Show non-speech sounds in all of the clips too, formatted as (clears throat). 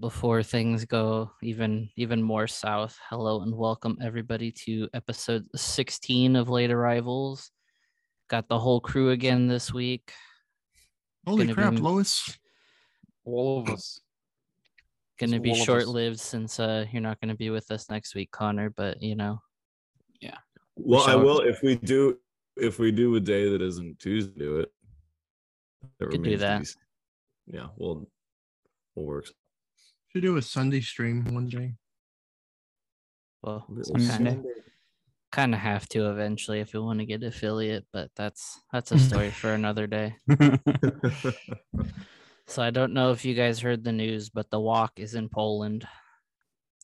before things go even even more south, hello and welcome everybody to episode 16 of Late Arrivals. Got the whole crew again this week. Holy Gonna crap, be- Lois. all of us. Gonna be all of us. short lived since uh you're not gonna be with us next week, Connor, but you know, yeah. Well, I will if we do if we do a day that isn't Tuesday, do it. That Could do that. be Yeah, we'll we'll work. Should do a Sunday stream one day. well Little Sunday. kind of have to eventually if we want to get affiliate, but that's that's a (laughs) story for another day. (laughs) So I don't know if you guys heard the news, but the walk is in Poland.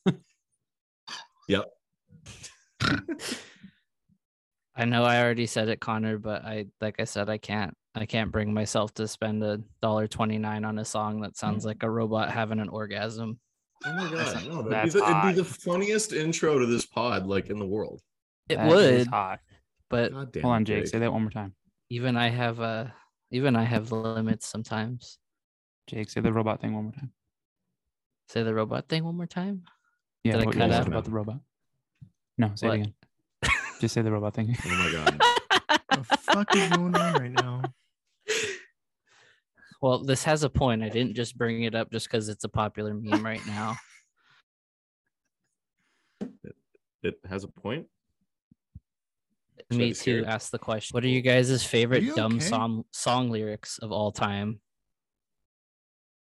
(laughs) Yep. (laughs) I know I already said it, Connor, but I like I said, I can't I can't bring myself to spend a dollar twenty nine on a song that sounds like a robot having an orgasm. Oh my god, no, that'd be That's the, it'd be the funniest intro to this pod like in the world. It That is would, hot. but Hold on, it, Jake. Say that one more time. even I have uh even I have limits sometimes. Jake, say the robot thing one more time. Say the robot thing one more time. Yeah, Did what you cut said out? about the robot. No, say What? it again. (laughs) Just say the robot thing. Oh my god. (laughs) What the fuck is going on right now? Well, this has a point. I didn't just bring it up just because it's a popular meme right now. It (laughs) it has a point. Should I Me be too. scared? Ask the question. What are you guys' favorite you dumb okay? song song lyrics of all time?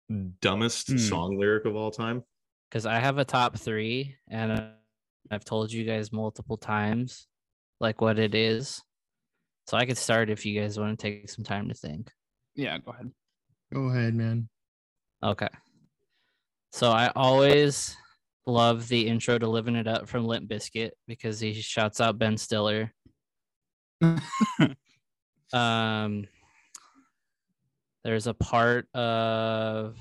Dumbest Hmm. song lyric of all time. Because I have a top three, and uh, I've told you guys multiple times, like what it is. So I could start if you guys want to take some time to think. Yeah, go ahead. Go ahead, man. Okay. So I always love the intro to "Living It Up" from Limp Bizkit because he shouts out Ben Stiller. (laughs) um, there's a part of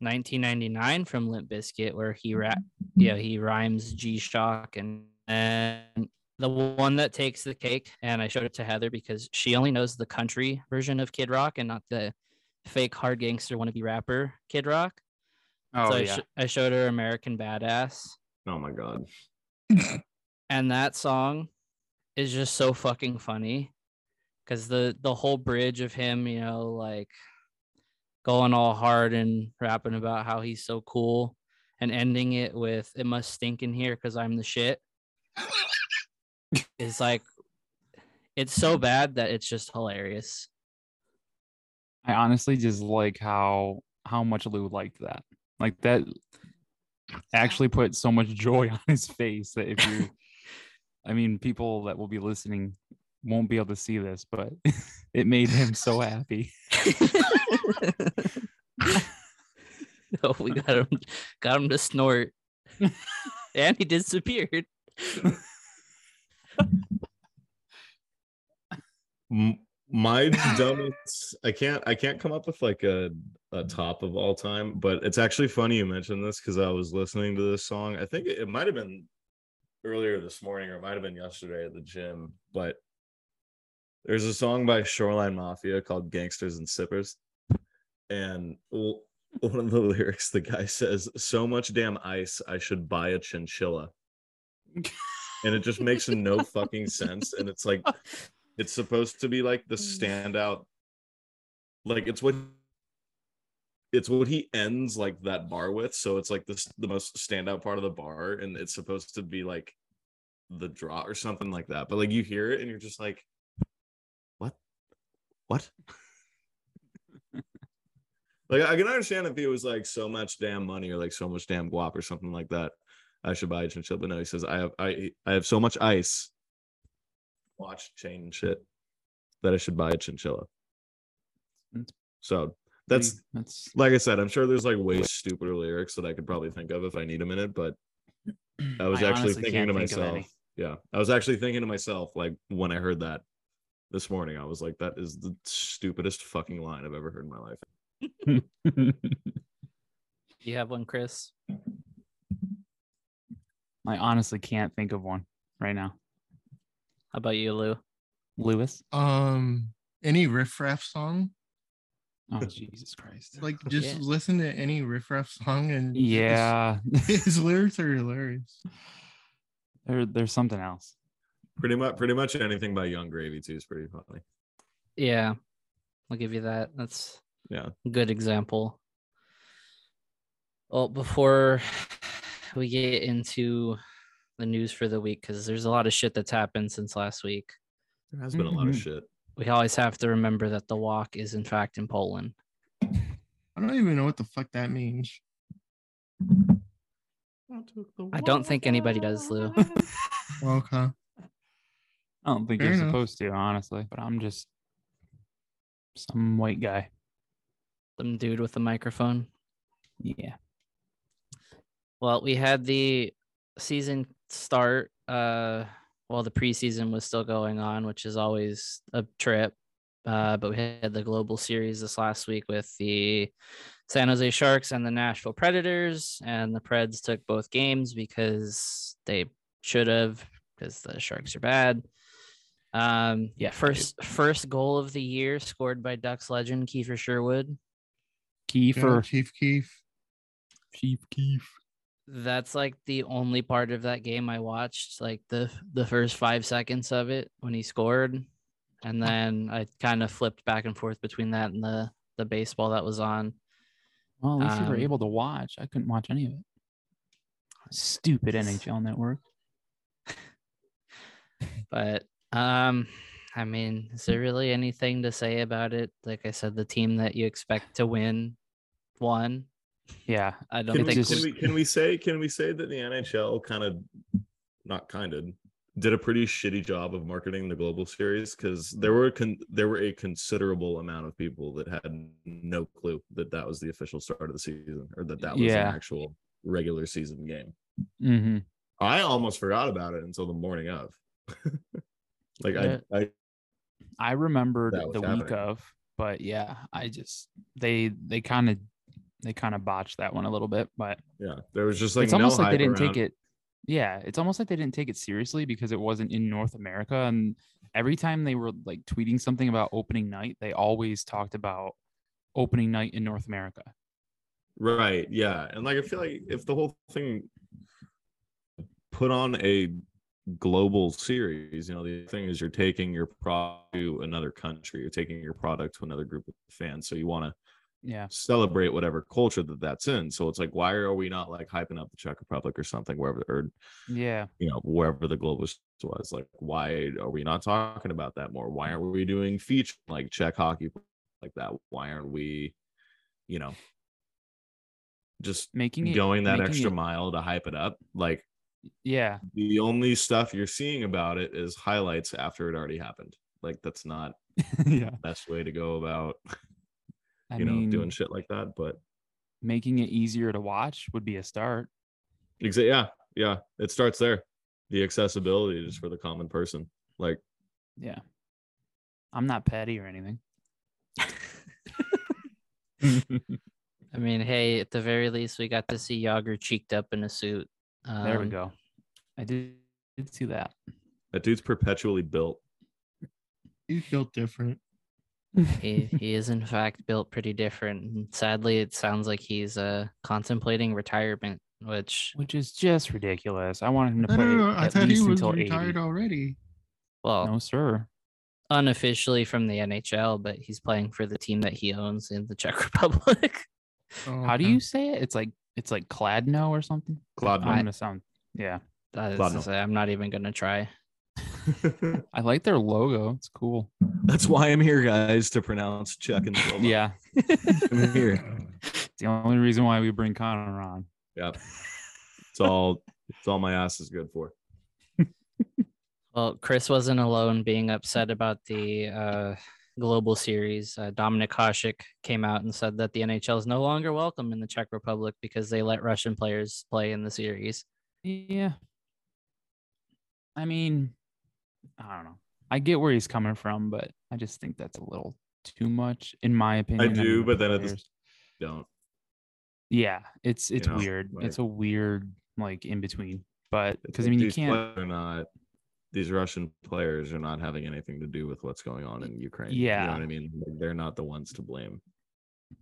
1999 from Limp Bizkit where he rap, mm-hmm. yeah, he rhymes G Shock and and the one that takes the cake. And I showed it to Heather because she only knows the country version of Kid Rock and not the fake hard gangster wannabe rapper Kid Rock. Oh so I, yeah. sh- I showed her American Badass, Oh my god. (laughs) and that song is just so fucking funny because the the whole bridge of him, you know, like going all hard and rapping about how he's so cool, and ending it with "It must stink in here because I'm the shit." (laughs) it's like it's so bad that it's just hilarious. I honestly just like how how much Lou liked that. Like that actually put so much joy (laughs) on his face that if you (laughs) I mean people that will be listening won't be able to see this, but (laughs) it made him so happy. (laughs) oh, we got him, got him to snort, (laughs) and he disappeared. My dumbest i can't i can't come up with like a, a top of all time but it's actually funny you mentioned this because i was listening to this song i think it, it might have been earlier this morning or it might have been yesterday at the gym but there's a song by shoreline mafia called gangsters and sippers. And one of the (laughs) lyrics the guy says so much damn ice i should buy a chinchilla. And it just makes no (laughs) fucking sense. And it's like it's supposed to be like the standout like it's what it's what he ends like that bar with. So it's like this the most standout part of the bar and it's supposed to be like the draw or something like that. But like you hear it and you're just like what (laughs) like i can understand if he was like so much damn money or like so much damn guap or something like that i should buy a chinchilla but no he says i have i i have so much ice watch chain and shit that I should buy a chinchilla. That's So that's that's like I said, I'm sure there's like way stupider lyrics that I could probably think of if I need a minute, but (clears throat) I was I actually thinking to think myself. Yeah. I was actually thinking to myself, like when I heard that this morning, I was like, that is the stupidest fucking line I've ever heard in my life. (laughs) You have one, Chris? I honestly can't think of one right now. How about you, Lou? Lewis. Um, any riffraff song? Oh Jesus Christ. Like just Yeah. listen to any riffraff song and just- Yeah, his lyrics are hilarious. there, there's something else. Pretty much, pretty much anything by Yung Gravy too is pretty funny. Yeah, I'll give you that. That's Yeah. a good example. Well, before we get into the news for the week, because there's a lot of shit that's happened since last week, There has been a lot of Mhm. shit. we always have to remember that the walk is in fact in Poland. I don't even know what the fuck that means. I don't think anybody does, Lou. (laughs) Okay. I don't think Fair you're enough. supposed to, honestly, but I'm just some white guy. Some dude with a microphone. Yeah. Well, we had the season start uh while the preseason was still going on, which is always a trip. Uh, but we had the global series this last week with the San Jose Sharks and the Nashville Predators, and the Preds took both games because they should have, because the Sharks are bad. Um, Yeah, yeah, first first goal of the year scored by Ducks legend Kiefer Sherwood. Kiefer. Chief Keef. Chief Keef. that's like the only part of that game I watched, like the the first five seconds of it when he scored, and (laughs) then I kind of flipped back and forth between that and the the baseball that was on. Well, at least you were Um, able to watch. I couldn't watch any of it. Stupid NHL network. (laughs) But um, I mean, is there really anything to say about it? Like I said, the team that you expect to win won. Yeah. I don't Can we, think just- can we can we say can we say that the NHL kind of not kind of did a pretty shitty job of marketing the global series because there were con- there were a considerable amount of people that had no clue that that was the official start of the season or that that was Yeah. an actual regular season game. Mm-hmm. I almost forgot about it until the morning of. (laughs) like Yeah. I, I I remembered the week of, but yeah, I just they they kind of they kind of botched that one a little bit, but yeah, there was just like it's no almost like they didn't around- take it. Yeah, it's almost like they didn't take it seriously because it wasn't in North America. And every time they were like tweeting something about opening night, they always talked about opening night in North America. Right. Yeah. And like I feel like if the whole thing put on a global series, you know, the thing is you're taking your product to another country, you're taking your product to another group of fans. So you want to Yeah, celebrate whatever culture that that's in. So it's like, why are we not like hyping up the Czech Republic or something, wherever, or, yeah, you know, wherever the global was? Like, why are we not talking about that more? Why aren't we doing feature like Czech hockey like that? Why aren't we, you know, just making it going that extra it- mile to hype it up. Like Yeah, the only stuff you're seeing about it is highlights after it already happened. Like that's not (laughs) yeah. the best way to go about I you know mean, doing shit like that. But making it easier to watch would be a start. exa- yeah, yeah, it starts there. The accessibility just for the common person. Like Yeah, I'm not petty or anything. (laughs) I mean, hey, at the very least, we got to see Yager cheeked up in a suit. There we Um, go. I did, did see that. that dude's perpetually built. He's built different. he he is in fact built pretty different. and Sadly, it sounds like he's uh contemplating retirement, which which is just ridiculous. I wanted him to I play don't know. I at thought he least was until retired 80. already. well No, sir. unofficially from the NHL, but he's playing for the team that he owns in the Czech (laughs) Republic. Oh, How do you say it? It's like it's like Kladno or something. Kladno. I'm gonna sound. Yeah, That is to say, I'm not even gonna try. (laughs) I like their logo. It's cool. That's why I'm here, guys, to pronounce Czech and Slovak. Yeah, (laughs) I'm here. it's the only reason why we bring Connor on. Yep. It's all it's all my ass is good for. (laughs) Well, Chris wasn't alone being upset about the uh, global series. Uh, Dominik Hasek came out and said that the NHL is no longer welcome in the Czech Republic because they let Russian players play in the series. Yeah. I mean, I don't know. I get where he's coming from, but I just think that's a little too much, in my opinion. I do, mean, but then the at the Don't. Yeah, it's it's know, weird. it's a weird like in between. But because I mean you can't players are not these Russian players are not having anything to do with what's going on in Ukraine. you Yeah. know what I mean. They're not the ones to blame.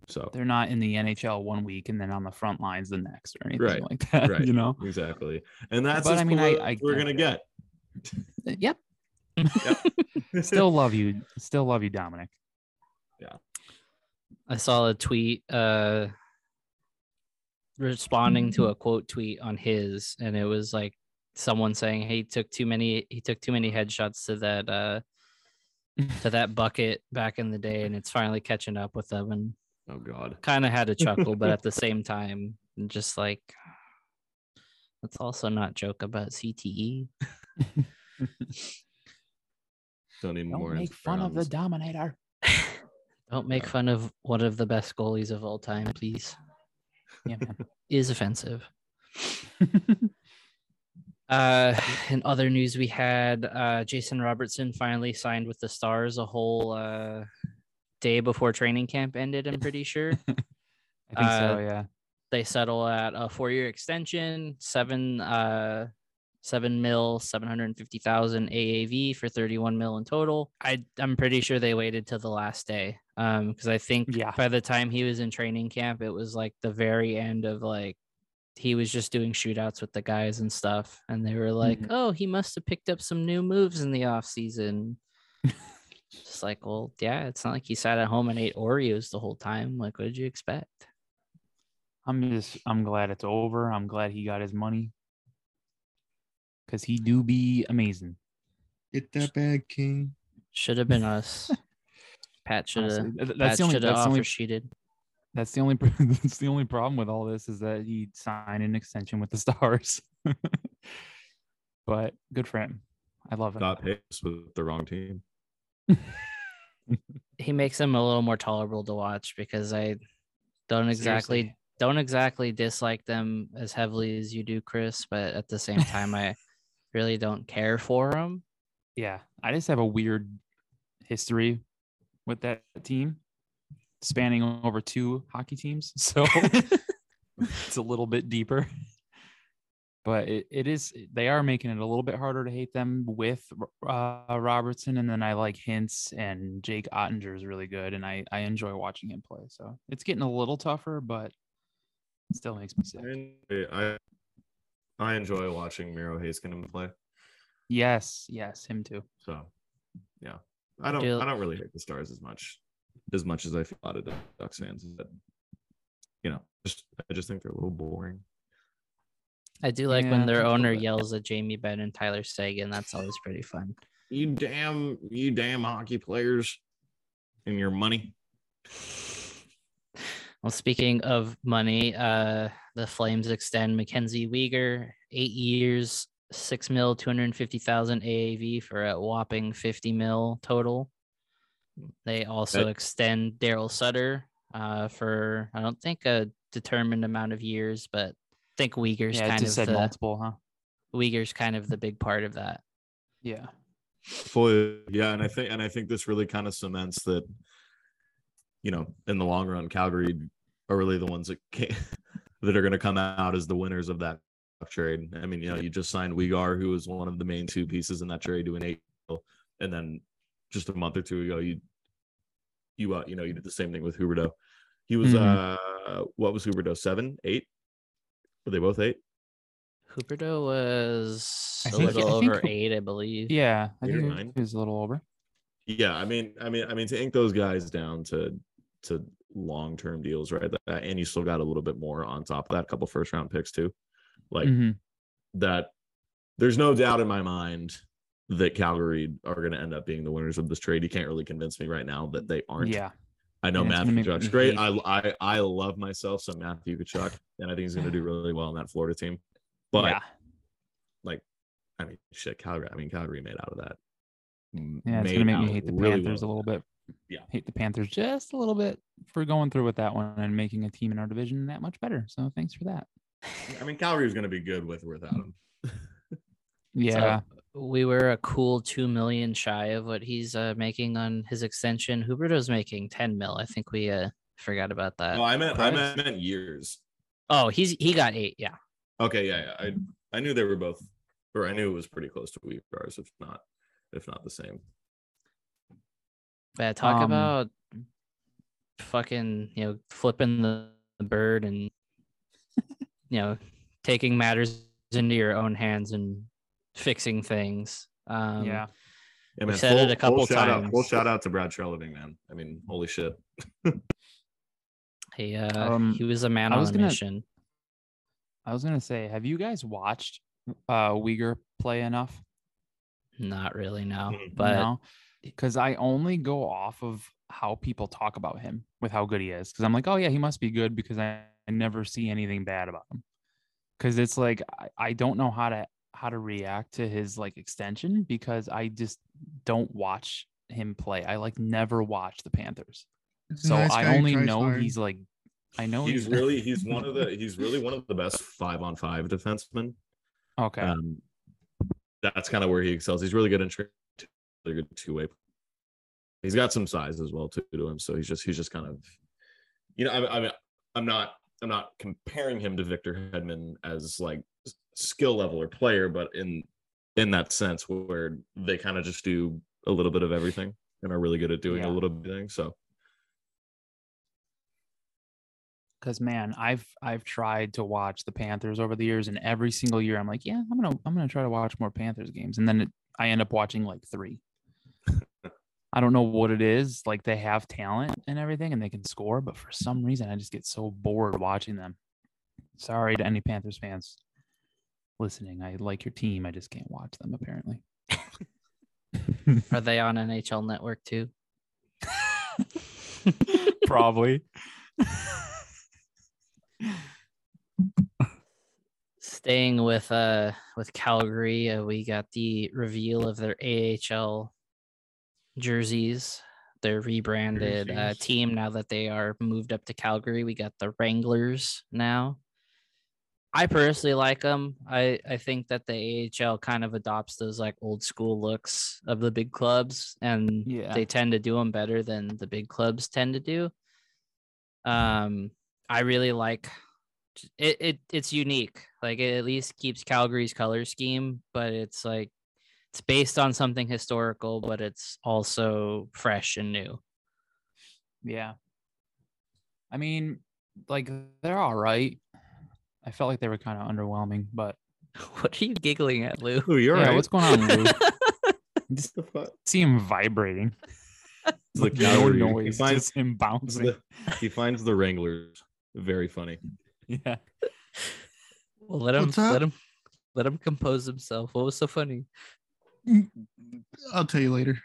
So they're not in the NHL one week and then on the front lines the next or anything Right, like that. right. You know? exactly, and that's But as I mean, I- I- we're I gonna get get. Yep. (laughs) Still love you. Still love you, Dominik. Yeah. I saw a tweet uh responding to a quote tweet on his and it was like someone saying hey, he took too many he took too many headshots to that uh (laughs) to that bucket back in the day and it's finally catching up with them and oh God. kind of had a (laughs) chuckle but at the same time just like let's also not joke about. CTE (laughs) Don't need Don't more. make fun of the Dominator. don't make Yeah. fun of one of the best goalies of all time please Yeah, man. is offensive Uh, in other news, we had uh, Jason Robertson finally signed with the Stars a whole uh, day before training camp ended. I'm pretty sure (laughs) I think so. Uh, Yeah. they settle at a four-year extension, seven uh, seven mil, seven hundred fifty thousand AAV for thirty-one mil in total. I I'm pretty sure they waited till the last day, um, because I think Yeah. by the time he was in training camp, it was like the very end of like he was just doing shootouts with the guys and stuff and they were like Mhm. oh he must have picked up some new moves in the off season just like well yeah it's not like he sat at home and ate oreos the whole time like what did you expect I'm just I'm glad it's over. I'm glad he got his money. Cause he do be amazing. Get that bag, King. should have been (laughs) us pat should have Th- pat That's the only should have that's the only offer sheeted that's the only (laughs) that's the only problem with all this is that he signed an extension with the (laughs) stars. but good for him. I love it. Got pace with the wrong team. (laughs) he makes him a little more tolerable to watch because i don't exactly Seriously. don't exactly dislike them as heavily as you do chris but at the same time i really don't care for them Yeah, I just have a weird history with that team, spanning over two hockey teams. (laughs) So (laughs) it's a little bit deeper. But it, it is they are making it a little bit harder to hate them with uh, Robertson, and then I like Hintz and Jake Oettinger is really good, and I I enjoy watching him play. So it's getting a little tougher, but it still makes me sick. I I enjoy watching Miro Heiskanen play. Yes, yes, him too. So yeah. I don't Do- I don't really hate the stars as much as much as I feel a lot of the Ducks fans. But you know, just I just think they're a little boring. i do like Yeah, when their that's a little owner bit- yells at jamie benn and tyler seguin that's always pretty fun You damn you damn hockey players and your money. well speaking of money uh the flames extend mackenzie Weegar eight years six mil 250000 aav for a whopping 50 mil total they also That- extend daryl sutter uh for i don't think a determined amount of years but i think Weegar's Yeah, kind of said the multiple, huh? Weegar's kind of the big part of that Yeah. Fully, yeah, and I think and I think this really kind of cements that, you know, in the long run, Calgary are really the ones that can (laughs) that are going to come out as the winners of that trade. I mean, you know, you just signed Uyghur, who was one of the main two pieces in that trade, to an eight, and then just a month or two ago, you you uh, you know, you did the same thing with Huberdeau. He was Mhm. uh, what was Huberdeau? Seven, eight? Were they both eight? Huberdeau was I a think- little I think over Hu- eight, I believe. Yeah, I Eight think nine? it was a little over. Yeah, I mean, I mean, I mean, to ink those guys down to to long term deals, right? That, and you still got a little bit more on top of that, a couple first round picks too. Like Mhm. that, there's no doubt in my mind that Calgary are going to end up being the winners of this trade. You can't really convince me right now that they aren't. Yeah, I know Yeah, Matthew Tkachuk's great. I, I I love myself some Matthew Tkachuk, and I think he's going to do really well on that Florida team. But yeah, I mean, shit, Calgary. I mean, Calgary made out of that. yeah. It's gonna make me hate the really Panthers well. a little bit. Yeah. hate the Panthers just a little bit for going through with that one and making a team in our division that much better. So thanks for that. I mean, Calgary is going to be good with or without him. (laughs) (laughs) Yeah, We were a cool two million shy of what he's uh, making on his extension. Huberdeau's making ten mil. I think we uh, forgot about that. No, I meant I meant, I meant years. Oh, he's he got eight. Yeah. Okay, yeah, yeah. I I knew they were both, or I knew it was pretty close to Weaver's, if not, if not the same. Yeah, talk Um, about fucking, you know, flipping the, the bird and (laughs) you know, taking matters into your own hands and fixing things. Um yeah. Yeah, We've said it a couple times. Out, full shout out to Brad Treliving, man. I mean, holy shit. (laughs) he uh Um, he was a man I on was a gonna- mission. I was gonna say, have you guys watched uh Weegar play enough? Not really, no. Mm, But no, because I only go off of how people talk about him with how good he is. Because I'm like, oh yeah, he must be good because I, I never see anything bad about him. Because it's like I, I don't know how to how to react to his like extension because I just don't watch him play. I like never watch the Panthers, He's so nice I only know hard. he's like, I know He's really (laughs) he's one of the he's really one of the best five on five defensemen. okay. Um, that's kind of where he excels. He's really good in tra- really good two way. He's got some size as well too to him, so he's just he's just kind of, you know, I, I mean, I'm not I'm not comparing him to Victor Hedman as like skill level or player, but in in that sense where they kind of just do a little bit of everything and are really good at doing Yeah. a little bit of everything. So because man i've i've tried to watch the panthers over the years and every single year i'm like yeah i'm gonna i'm gonna try to watch more panthers games and then it, i end up watching like three i don't know what it is like they have talent and everything and they can score but for some reason i just get so bored watching them. Sorry to any panthers fans listening. I like your team i just can't watch them apparently. (laughs) Are they on NHL network too? (laughs) probably. Staying with uh with Calgary, uh, we got the reveal of their AHL jerseys. Their rebranded uh, team now that they are moved up to Calgary. We got the Wranglers now. I personally like them. I I think that the AHL kind of adopts those like old school looks of the big clubs, and Yeah. they tend to do them better than the big clubs tend to do. Um, I really like it. It it's unique. Like it at least keeps Calgary's color scheme, but it's like it's based on something historical, but it's also fresh and new. Yeah. I mean, like they're all right. I felt like they were kind of underwhelming, but (laughs) What are you giggling at, Lou? Ooh, you're yeah, right. what's going on, Lou? (laughs) just the fuck? see him vibrating. It's Like the no Calgary. He finds just him bouncing. the, (laughs) he finds the Wranglers very funny. yeah. well, let him let him let him compose himself. What was so funny? I'll tell you later.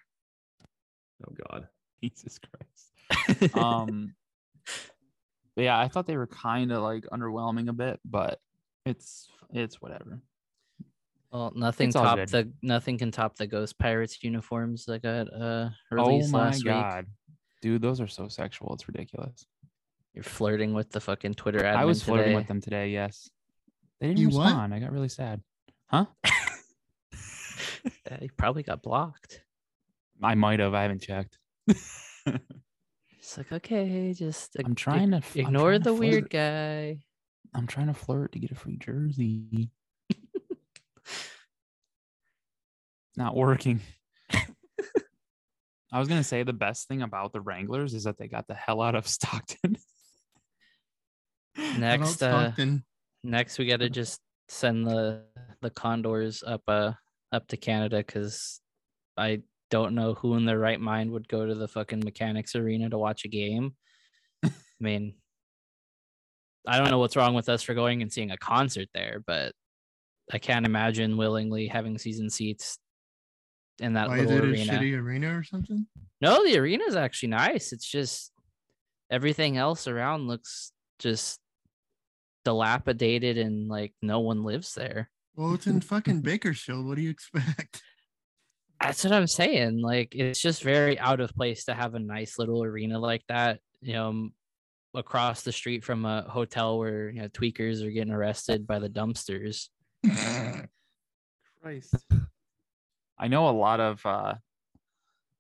Oh God. (laughs) Jesus Christ. Um but (laughs) yeah, I thought they were kind of like underwhelming a bit, but it's it's whatever. Well, nothing It's top good. the nothing can top the Ghost Pirates uniforms that got uh Oh released my last week. Oh god. Dude, those are so sexual. It's ridiculous. You're flirting with the fucking Twitter admin I was flirting today. with them today, yes. They didn't You what? respond. I got really sad. Huh? (laughs) Yeah, you probably got blocked. I might have. I haven't checked. (laughs) It's like okay, just I'm trying to f- I'm ignore trying to the weird guy. I'm trying to flirt to get a free jersey. (laughs) Not working. I was gonna say the best thing about the Wranglers is that they got the hell out of (laughs) Stockton. Shout out Next, uh, Stockton. next we got to just send the the Condors up uh up to Canada because I don't know who in their right mind would go to the fucking mechanics arena to watch a game. (laughs) I mean, I don't know what's wrong with us for going and seeing a concert there, but I can't imagine willingly having season seats in that Why is little it a arena. shitty arena or something? No, the arena is actually nice. It's just everything else around looks just dilapidated and like no one lives there. Well, it's in fucking Bakersfield. What do you expect? (laughs) That's what I'm saying. Like it's just very out of place to have a nice little arena like that, you know, across the street from a hotel where you know tweakers are getting arrested by the dumpsters. Christ. I know a lot of uh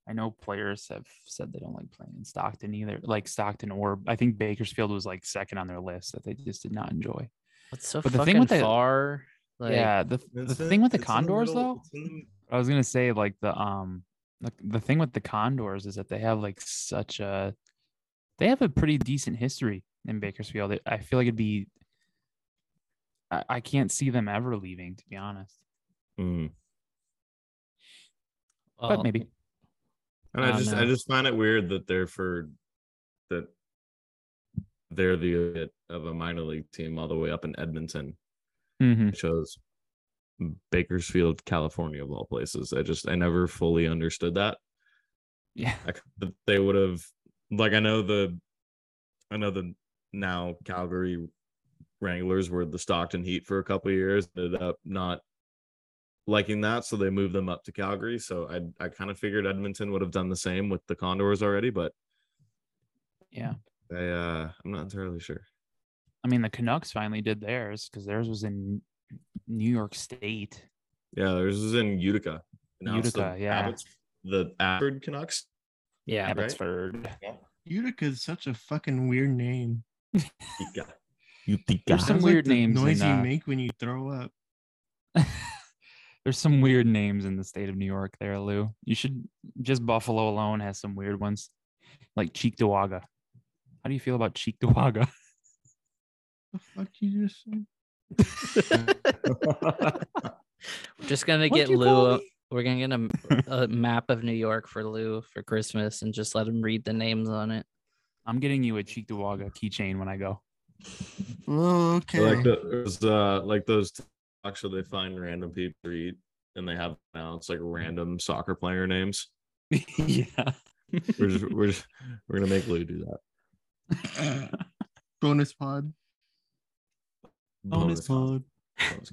I know players have said they don't like playing in Stockton either. Like Stockton or I think Bakersfield was like second on their list that they just did not enjoy. What's so But the fucking thing with the- far? Like, yeah, the the It's in- thing with the Condors middle- though, it's I was gonna say like the um like the thing with the Condors is that they have like such a they have a pretty decent history in Bakersfield. I feel like it'd be I, I can't see them ever leaving, to be honest. the- Mm. But well, maybe. And I I don't just I just find it weird that they're for that they're the of a minor league team all the way up in Edmonton. Mhm. Shows Bakersfield, California of all places. I just I never fully understood that. Yeah. I, they would have like I know the I know the now Calgary Wranglers were the Stockton Heat for a couple of years, ended up not liking that, so they moved them up to Calgary. So I I kind of figured Edmonton would have done the same with the Condors already, but Yeah. I uh I'm not entirely sure. I mean, the Canucks finally did theirs because theirs was in New York State. Yeah, theirs is in Utica. Now it's the Utica, yeah. Abbots- the Abbotsford Canucks. yeah. right? Abbotsford. Utica is such a fucking weird name. Utica. (laughs) Utica. There's some Sounds like weird the names in, Noise you uh, make when you throw up. (laughs) There's some weird names in the state of New York there, Lou. You should just Buffalo alone has some weird ones. Like Cheektowaga. How do you feel about Cheektowaga? (laughs) The fuck you just said? We're just gonna What'd get Lou. call a- me? We're gonna get a map of New York for Lou for Christmas and just let him read the names on it. I'm getting you a Cheektowaga keychain when I go. Oh, okay. like the, those uh like those talks where they find random people to eat and they have now it's like random soccer player names. (laughs) yeah. We're just we're just we're gonna make Lou do that. Bonus pod. Bonus pod. Pod.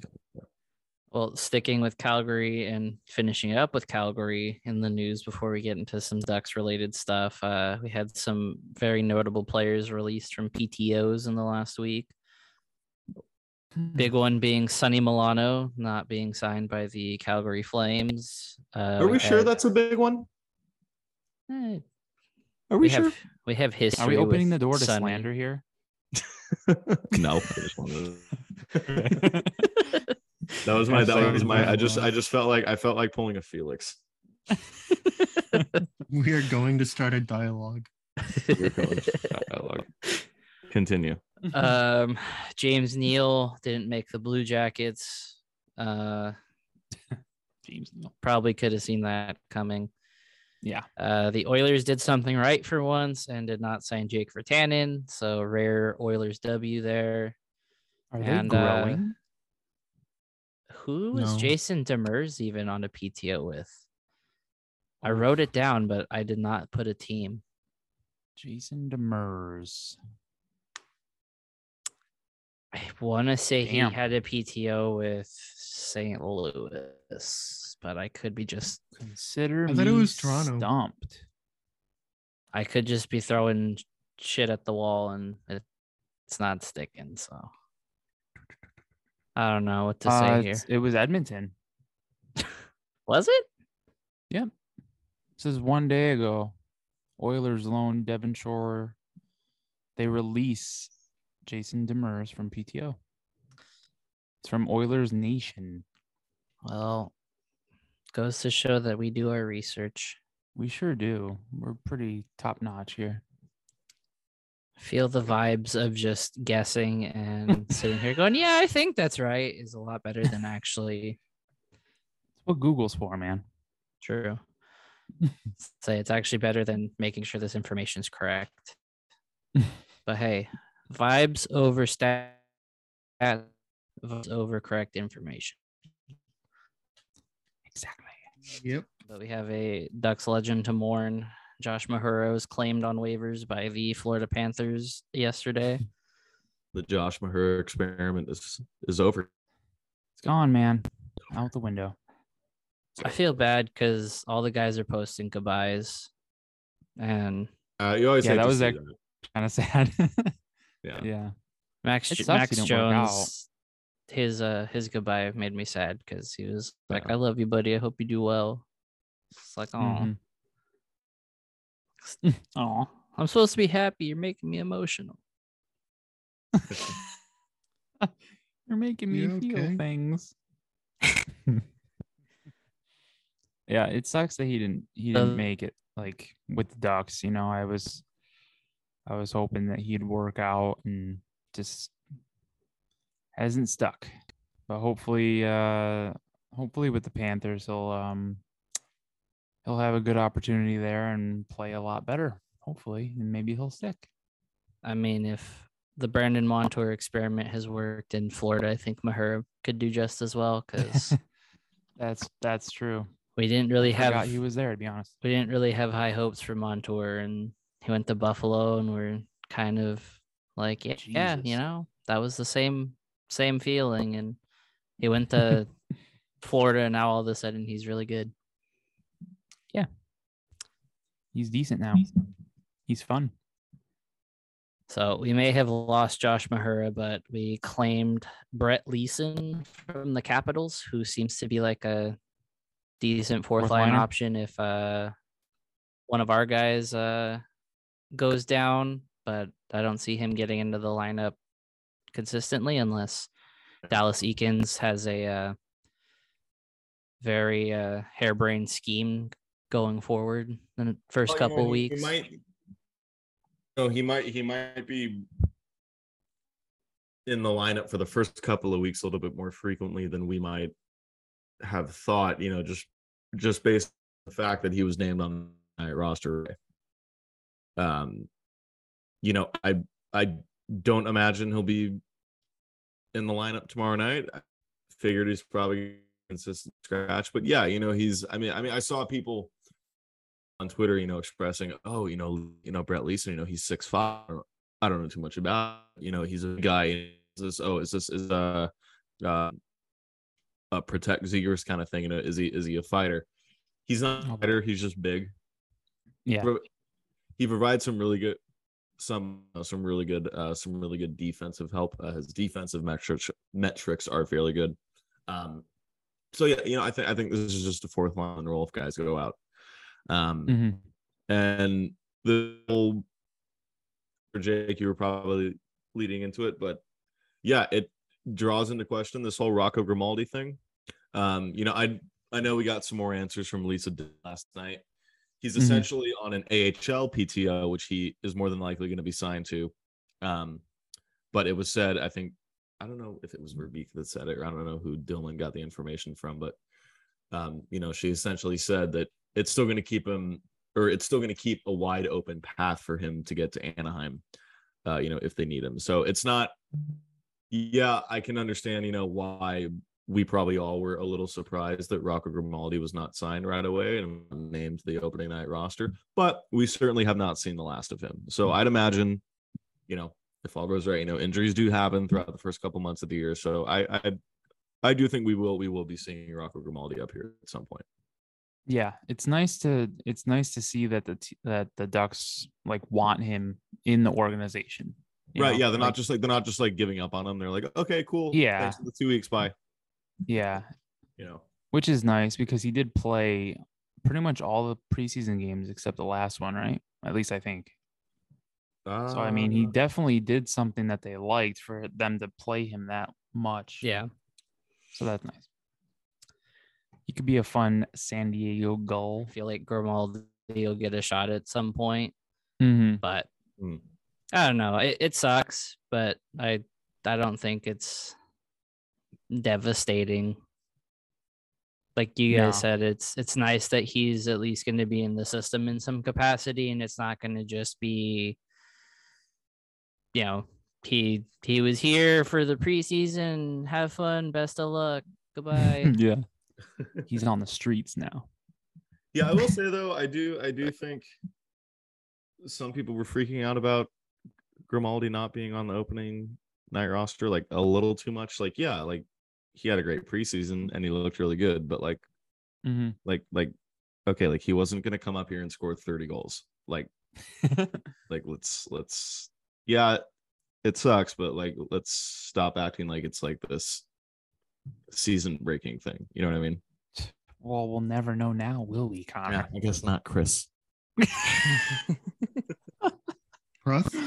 Well, sticking with Calgary and finishing it up with Calgary in the news before we get into some Ducks related stuff. Uh, we had some very notable players released from PTOs in the last week. Big one being Sonny Milano not being signed by the Calgary Flames. Uh, Are we sure had- that's a big one? eh, Are we, we, have sure? we have history. Are we opening with the door to Sonny. slander here? (laughs) no, I just wanted to- (laughs) that was my that was my I just I just felt like I felt like pulling a Felix. (laughs) We are going to start a dialogue. We're going dialogue. Continue. um, James Neal didn't make the Blue Jackets. Uh, James Neal. probably could have seen that coming. Yeah. Uh, the Oilers did something right for once and did not sign Jake Virtanen, so rare Oilers W there. Are they And, uh, growing? Who was No. Jason Demers even on a PTO with? I wrote it down, but I did not put a team. Jason Demers. I want to say Damn. he had a PTO with St. Louis, but I could be just Consider I thought it me was Toronto. Stumped. I could just be throwing shit at the wall and it, it's not sticking. So I don't know what to say Uh, here. It was Edmonton. (laughs) Was it? Yep. This is one day ago. Oilers loan Devin Shore. They release Jason Demers from PTO. It's from Oilers Nation. Well, goes to show that we do our research. We sure do. We're pretty top notch here. Feel the vibes of just guessing and sitting here going, "Yeah, I think that's right," is a lot better than (laughs) actually That's what Google's for, man. true. (laughs) Say it's actually better than making sure this information is correct. (laughs) but hey, vibes over stat, vibes over correct information. Exactly. Yep. But we have a Ducks legend to mourn. Josh Mahura was claimed on waivers by the Florida Panthers yesterday. (laughs) The Josh Maher experiment is is over. It's gone, man. Out the window. I feel bad because all the guys are posting goodbyes, and Uh, you always Yeah, that was see Kind of (laughs) sad. Yeah. yeah. Max It Jo- sucks Max you don't work out. Jones, his uh his goodbye made me sad because he was like, Yeah. "I love you, buddy. I hope you do well." It's like, oh, Mhm. Oh, I'm supposed to be happy. You're making me emotional. (laughs) you're making me You feel okay? things. (laughs) yeah, it sucks that he didn't he didn't Uh, make it like with the Ducks. You know, I was I was hoping that he'd work out and just hasn't stuck. But hopefully, uh hopefully with the Panthers, he'll um he'll have a good opportunity there and play a lot better. Hopefully, and maybe he'll stick. I mean, if the Brandon Montour experiment has worked in Florida, I think Mahura could do just as well because (laughs) That's that's true. we didn't really have he was there to be honest. we didn't really have high hopes for Montour, and he went to Buffalo, and we're kind of like, yeah, yeah, you know, that was the same same feeling, and he went to (laughs) Florida, and now all of a sudden he's really good. Yeah, he's decent now. He's fun. So we may have lost Josh Mahura, but we claimed Brett Leason from the Capitals, who seems to be like a decent fourth, Fourth line liner? option if uh one of our guys uh goes down, but I don't see him getting into the lineup consistently unless Dallas Eakins has a uh very uh harebrained scheme going forward in the first you know, couple he- he weeks. might, no, he might he might be in the lineup for the first couple of weeks a little bit more frequently than we might have thought. You know, just just based on the fact that he was named on the roster. Um, you know, I I don't imagine he'll be in the lineup tomorrow night. I figured he's probably consistent scratch, but yeah, you know, he's. I mean, I mean, I saw people on Twitter, you know, expressing, oh, you know, you know, Brett Leason, you know, he's six five. I don't know too much about, it. you know, he's a guy. Is this? Oh, is this is a uh, a protect Zegras kind of thing? You know, is he is he a fighter? He's not a fighter. He's just big. Yeah. He provides some really good, some uh, some really good, uh, some really good defensive help. Uh, his defensive metrics metrics are fairly good. Um, so yeah, you know, I think I think this is just a fourth line role if guys go out. Um, Mhm. and the whole for Jake, you were probably leading into it, but yeah, it draws into question this whole Rocco Grimaldi thing. Um, you know, I I know we got some more answers from Lisa last night. He's Mhm. essentially on an AHL PTO, which he is more than likely going to be signed to. Um, but it was said, I think, I don't know if it was Rebecca that said it, or I don't know who Dylan got the information from, but um, you know, she essentially said that it's still going to keep him, or it's still going to keep a wide open path for him to get to Anaheim, uh, you know, if they need him. So it's not, yeah, I can understand, you know, why we probably all were a little surprised that Rocco Grimaldi was not signed right away and named the opening night roster, but we certainly have not seen the last of him. So mm. I'd imagine, you know, if all goes right, you know, injuries do happen throughout the first couple months of the year. So I, I, I do think we will, we will be seeing Rocco Grimaldi up here at some point. Yeah, it's nice to it's nice to see that the t- that the Ducks like want him in the organization. right? know, Yeah, they're like- not just like they're not just like giving up on him. They're like, okay, cool. Yeah. the two weeks. Bye. Yeah, You know. which is nice because he did play pretty much all the preseason games except the last one, right? At least I think. So I mean, he Uh, definitely did something that they liked for them to play him that much. Yeah. So that's nice. He could be a fun San Diego goal. I feel like Grimaldi will get a shot at some point, Mm-hmm. but Hmm. I don't know. It, it sucks, but I I don't think it's devastating. Like you guys No. said, it's it's nice that he's at least going to be in the system in some capacity, and it's not going to just be, you know, he he was here for the preseason. Have fun. Best of luck. Goodbye. (laughs) yeah. (laughs) He's on the streets now. yeah, I will say though, I do I do think some people were freaking out about Grimaldi not being on the opening night roster like a little too much. Like, yeah, like he had a great preseason and he looked really good, but like Mm-hmm. like like okay, like he wasn't gonna come up here and score 30 goals. Like (laughs) like let's let's yeah it sucks but like let's stop acting like it's like this season breaking thing you know what i mean well, we'll never know now, will we, Connor? Yeah, i guess not chris Russ? (laughs)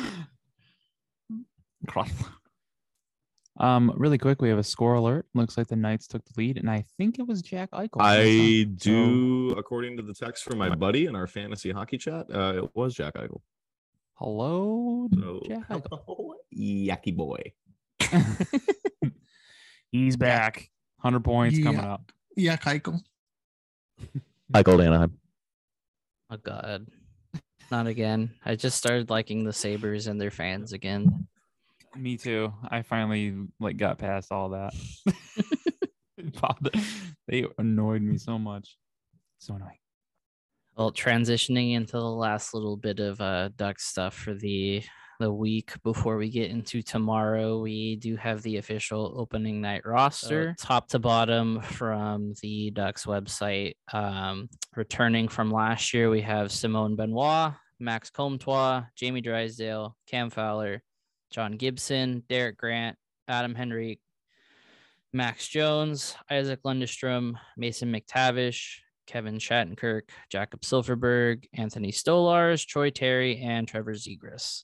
Cross. (laughs) Um, really quick, we have a score alert. Looks like the Knights took the lead, and I think it was Jack Eichel. I do, according to the text from my buddy in our fantasy hockey chat, uh, it was Jack Eichel. Hello, So, Jack Eichel. hello, Yucky boy. (laughs) He's back. Hundred points coming up. Yeah, Keiko. (laughs) Eichel Anaheim. Oh God, not again. I just started liking the Sabres and their fans again. Me too. I finally like got past all that. (laughs) (laughs) they annoyed me so much. So annoying. Well, transitioning into the last little bit of uh duck stuff for the the week before we get into tomorrow, we do have the official opening night roster, top to bottom from the Ducks website. Um, returning from last year, we have Simon Benoit, Max Comtois, Jamie Drysdale, Cam Fowler, John Gibson, Derek Grant, Adam Henry, Max Jones, Isaac Lundestrom, Mason McTavish, Kevin Shattenkirk, Jakob Silfverberg, Anthony Stolarz, Troy Terry, and Trevor Zegras.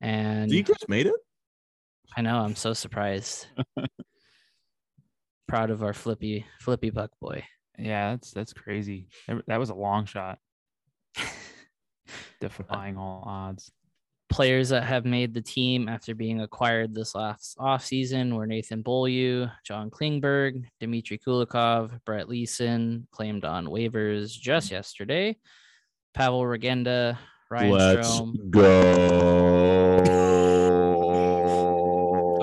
And Zegras made it? I know I'm so surprised. (laughs) Proud of our flippy flippy buck boy. Yeah, that's that's crazy. That that was a long shot. (laughs) Defying all odds. Players that have made the team after being acquired this last offseason were Nathan Beaulieu, John Klingberg, Dmitry Kulikov, Brett Leason, claimed on waivers just yesterday, Pavel Regenda, Ryan Let's Strome, go.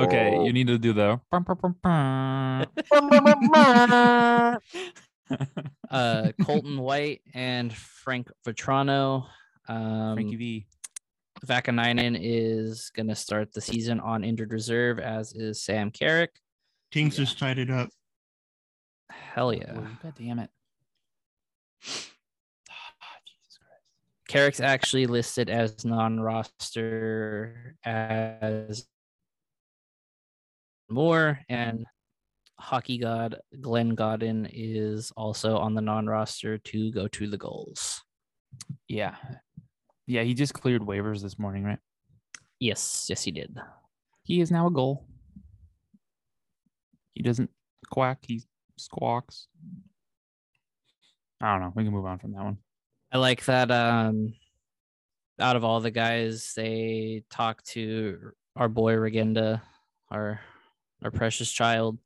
Okay, you need to do the (laughs) uh, Colton White, and Frank Vatrano. Um, Frankie V. Vaakanainen is going to start the season on injured reserve, as is Sam Carrick. Kings Yeah. just tied it up. Hell yeah. Oh, God damn it. (sighs) Ah, Jesus Christ. Carrick's actually listed as non-roster as more, and hockey god Glenn Gawdin is also on the non-roster to go to the Gulls. Yeah. Yeah, he just cleared waivers this morning, right? Yes, yes, he did. He is now a Gull. He doesn't quack, he squawks. I don't know. We can move on from that one. I like that. Um, out of all the guys, they talked to our boy Regenda, our our precious child.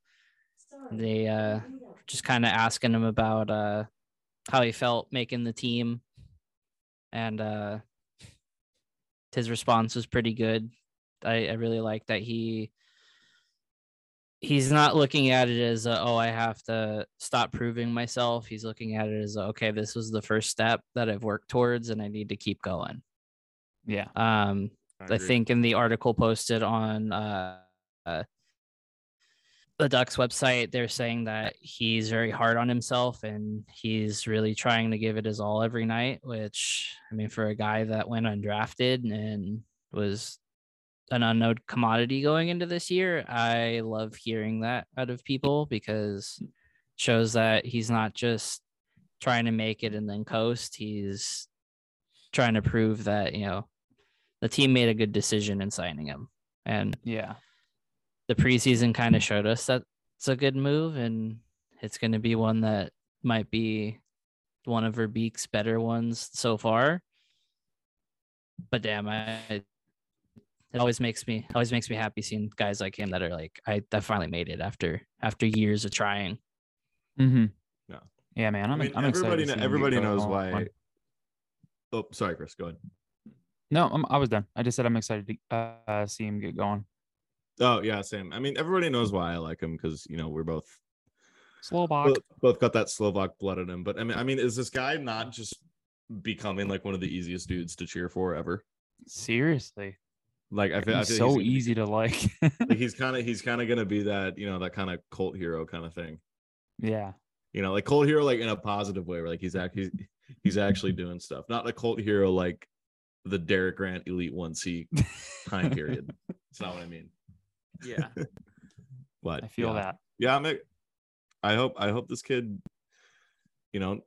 They uh, just kind of asking him about uh, how he felt making the team, and uh, his response was pretty good. I, I really like that he he's not looking at it as a, oh I have to stop proving myself. He's looking at it as a, okay this was the first step that I've worked towards and I need to keep going. Yeah. Um, I agree. think in the article posted on uh, uh, the Ducks website, they're saying that he's very hard on himself and he's really trying to give it his all every night. Which I mean, for a guy that went undrafted and was an unknown commodity going into this year, I love hearing that out of people because shows that he's not just trying to make it and then coast. He's trying to prove that you know the team made a good decision in signing him. And Yeah. The preseason kind of showed us that it's a good move and it's going to be one that might be one of Verbeek's better ones so far. But damn, I it always makes me always makes me happy seeing guys like him that are like I, I finally made it after after years of trying. Mm-hmm. Yeah. Yeah, man. I'm, I mean, I'm excited. everybody, to kn- see him get everybody knows on. why. Oh, sorry, Chris. Go ahead. No, I'm, I was done. I just said I'm excited to uh, see him get going. Oh, yeah, same. I mean, everybody knows why I like him because you know we're both Slovak. both, both got that Slovak blood in him. But I mean, I mean, is this guy not just becoming like one of the easiest dudes to cheer for ever? Seriously. Like I feel, I feel so he's gonna easy to like. (laughs) like (laughs) he's kind of he's kind of gonna be that you know that kind of cult hero kind of thing. yeah. You know, like cult hero like in a positive way, where like he's actually he's actually doing stuff, not a cult hero like the Derek Grant Elite One C (laughs) time period. That's not what I mean. Yeah. (laughs) But I feel yeah. that. yeah i'm i hope i hope this kid you know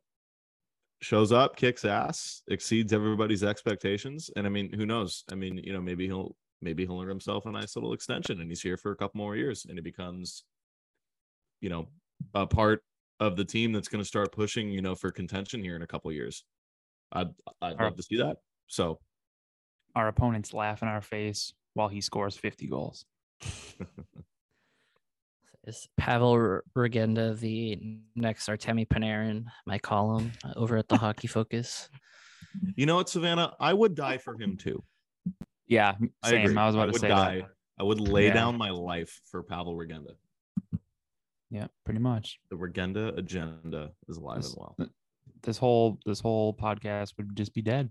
shows up, kicks ass, exceeds everybody's expectations, and I mean, who knows? I mean, you know, maybe he'll maybe he'll earn himself a nice little extension, and he's here for a couple more years, and he becomes, you know, a part of the team that's going to start pushing, you know, for contention here in a couple years. I'd I'd Alright. love to see that. So Our opponents laugh in our face while he scores 50 goals. Is Pavel R- Regenda the next Artemi Panarin? My column uh, over at the (laughs) Hockey Focus. you know what, Savannah, I would die for him too. Yeah, m- I same. agree. I was about I to would say die. that. I would lay Yeah. down my life for Pavel Regenda. Yeah, pretty much. The Regenda agenda is alive This- and well. This whole this whole podcast would just be dead.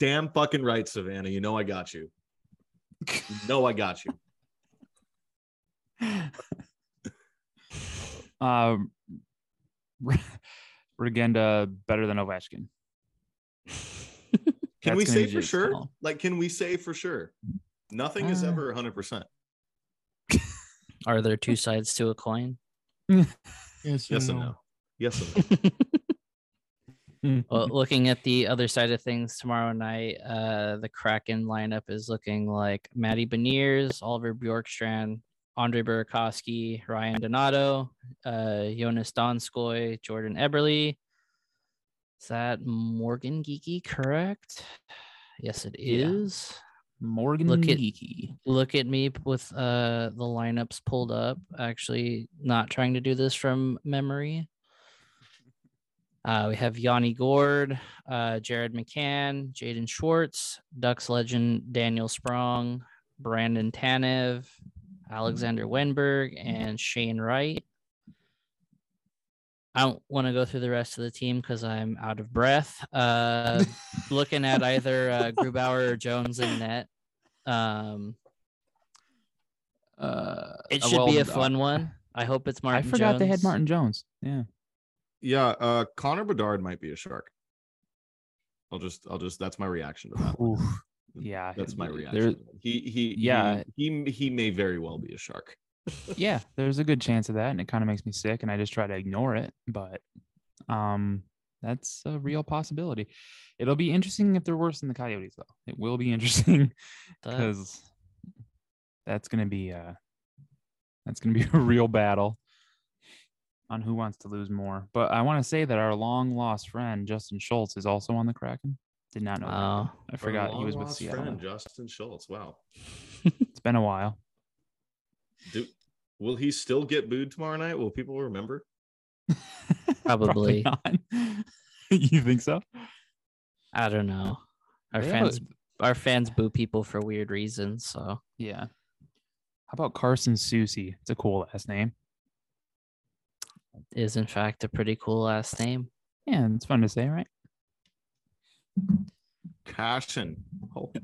Damn fucking right, Savannah. You know I got you. You know I got you. (laughs) Um, Regenda better than Ovechkin. (laughs) Can we say for sure? call. Like, can we say for sure? Nothing is Uh. ever 100%. Are there two sides to a coin? (laughs) Yes, Yes and no. Yes and no. Well, looking at the other side of things tomorrow night, uh, the Kraken lineup is looking like Matty Beniers, Oliver Bjorkstrand, Andre Burakovsky, Ryan Donato, uh, Joonas Donskoi, Jordan Eberle. Is that Morgan Geekie correct? Yes, it is. Yeah. Morgan Look at- Geekie. Look at me with uh, the lineups pulled up. Actually, not trying to do this from memory. Uh, we have Yanni Gourde, uh, Jared McCann, Jaden Schwartz, Ducks legend Daniel Sprong, Brandon Tanev, Alexander Wennberg, and Shane Wright. I don't want to go through the rest of the team because I'm out of breath. Uh, (laughs) looking at either uh, Grubauer or Jones in net. Um, Uh, it uh, should well, be a uh, fun one. I hope it's Martin. I forgot they had Martin Jones. Yeah. Yeah, uh Connor Bedard might be a shark. I'll just I'll just that's my reaction to that. Oof. (laughs) Yeah, That's my there- reaction. He he Yeah. he, he he may very well be a shark. (laughs) yeah, there's a good chance of that, and it kind of makes me sick, and I just try to ignore it. But um, that's a real possibility. It'll be interesting if they're worse than the Coyotes, though. It will be (laughs) interesting because that's gonna be uh that's gonna be a real battle on who wants to lose more. But I want to say that our long lost friend Justin Schultz is also on the Kraken. Did not know. that. Wow. I forgot he was with long-lost Seattle. friend, Justin Schultz. Wow. (laughs) It's been a while. Do, will he still get booed tomorrow night? Will people remember? (laughs) Probably. not. (laughs) you think so? I don't know. Our They have a- fans, our fans boo people for weird reasons. So Yeah. How about Carson Soucy? It's a cool last name. Is in fact a pretty cool last name. Yeah, it's fun to say, right? Cashin. Oh, (laughs)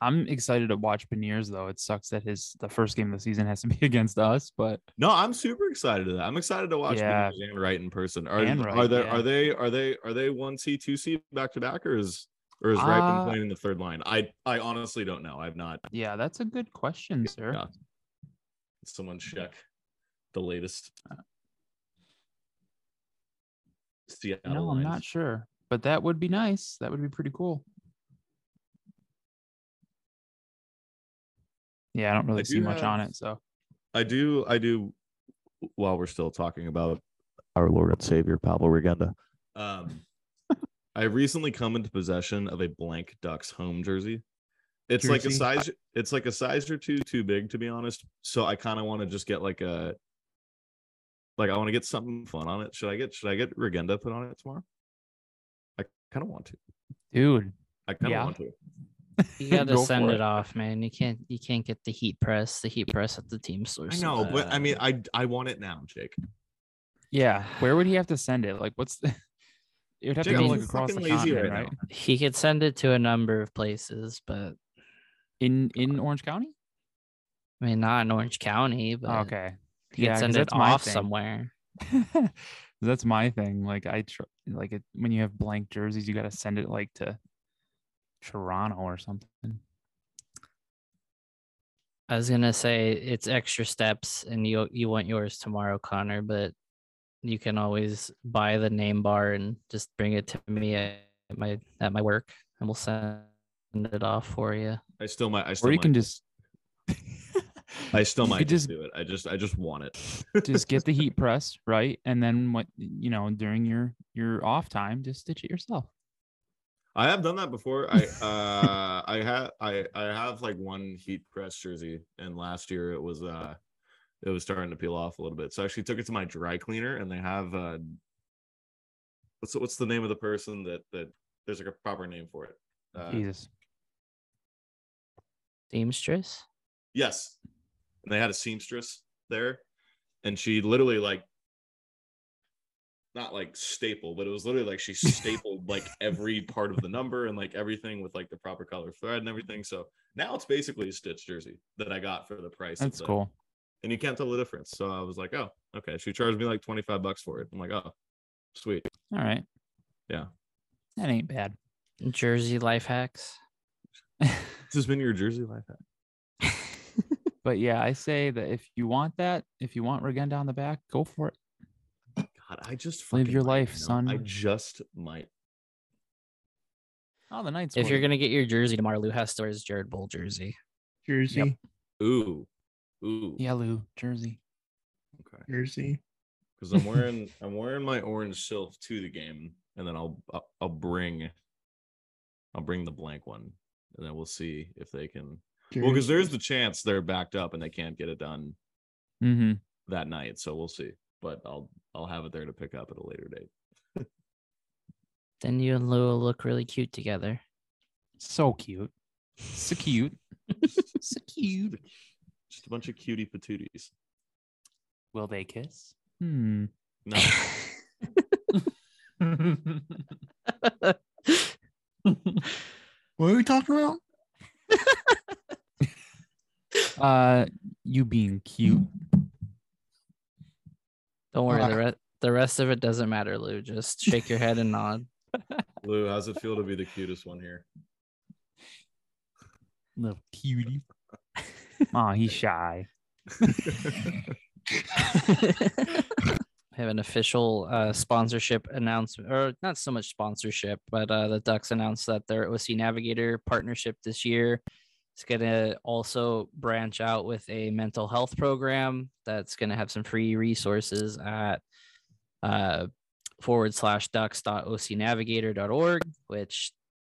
I'm excited to watch Beniers though. It sucks that his the first game of the season has to be (laughs) against us, but No, I'm super excited to that. I'm excited to watch Yeah. Beniers and Wright in person. Are, And are Wright, they yeah. are they are they are they one C two C back to back or is or is Wright been Uh, playing in the third line? I I honestly don't know. I've not. yeah, that's a good question, sir. Yeah. Someone check the latest. Seattle No, I'm lines. not sure, but that would be nice. That would be pretty cool. Yeah, I don't really see do much on it, so I do, I do. While we're still talking about our Lord and Savior Pablo Regenda, um, (laughs) I recently come into possession of a blank Ducks home jersey. It's like a size. It's like a size or two too big, to be honest. So I kind of want to just get like a, like I want to get something fun on it. Should I get? Should I get Regenda put on it tomorrow? I kind of want to. dude, I kind of Yeah. want to. (laughs) You gotta (laughs) Go send it. it. off, man. You can't you can't get the heat press. The heat press at the team store. I know, but I mean, I I want it now, Jake. yeah. Where would he have to send it? Like, what's the? (laughs) It would have Jake, to go like across the fucking lazy continent, right right? now. he could send it to a number of places, but In in Orange County? I mean, not in Orange County. But okay. He could 'cause send it off somewhere. (laughs) that's my thing. Like I tr- like it when you have blank jerseys, you got to send it like to Toronto or something. I was gonna say it's extra steps, and you you want yours tomorrow, Connor. But you can always buy the name bar and just bring it to me at my at my work, and we'll send it off for you. I still might. I still Or you might, can just I still might just just- do it. I just I just want it. just get the (laughs) heat press right, and then what you know during your your off time, just stitch it yourself. I have done that before. I uh I have I I have like one heat press jersey, and last year it was uh it was starting to peel off a little bit. So I actually took it to my dry cleaner, and they have uh what's the- what's the name of the person that that there's like a proper name for it. Uh, Jesus. Seamstress. Yes. And they had a seamstress there. And she literally like not like staple, but it was literally like she (laughs) stapled like every part of the number and like everything with like the proper color thread and everything. So now it's basically a stitch jersey that I got for the price. of That's the- cool. And you can't tell the difference. So I was like, oh, okay. She charged me like 25 bucks for it. I'm like, oh, sweet. All right. Yeah. That ain't bad. Jersey life hacks. This has been your jersey life hack. But yeah, I say that if you want that, if you want Regenda on the back, go for it. God, I just Live your might, life, you know? son. I just might. Oh, the Knights. if would. you're gonna get your jersey tomorrow, Lou has to wear his Jared Boll jersey. Jersey, Ooh. Ooh. yeah, Lou Jersey. Okay. Jersey. because I'm wearing (laughs) I'm wearing my orange silk to the game, and then I'll I'll, I'll bring I'll bring the blank one, and then we'll see if they can. Well, because there's the chance they're backed up and they can't get it done Mm-hmm. that night, so we'll see. But I'll I'll have it there to pick up at a later date. (laughs) Then you and Lou will look really cute together. So cute. So cute. (laughs) so cute. Just a bunch of cutie patooties. Will they kiss? Hmm. No, (laughs) What are we talking about? Uh, you being cute. Don't worry, the rest the rest of it doesn't matter, Lou. Just shake your head and nod. (laughs) Lou, how's it feel to be the cutest one here? Little cutie. oh, he's shy. (laughs) have an official uh, sponsorship announcement, or not so much sponsorship, but uh, the Ducks announced that their OC Navigator partnership this year is going to also branch out with a mental health program that's going to have some free resources at uh, forward slash ducks.ocnavigator.org, which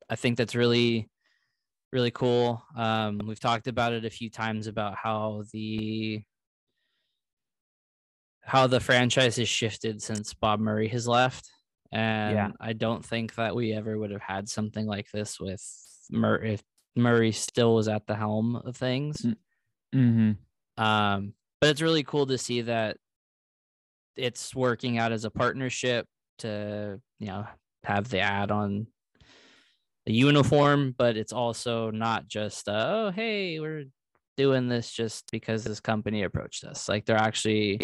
I think that's really, really cool. Um, we've talked about it a few times about how the how the franchise has shifted since Bob Murray has left. And I don't think that we ever would have had something like this with Mur- if Murray still was at the helm of things. Mm-hmm. Um, but it's really cool to see that it's working out as a partnership to, you know, have the ad on the uniform, but it's also not just, uh, oh, hey, we're doing this just because this company approached us. Like they're actually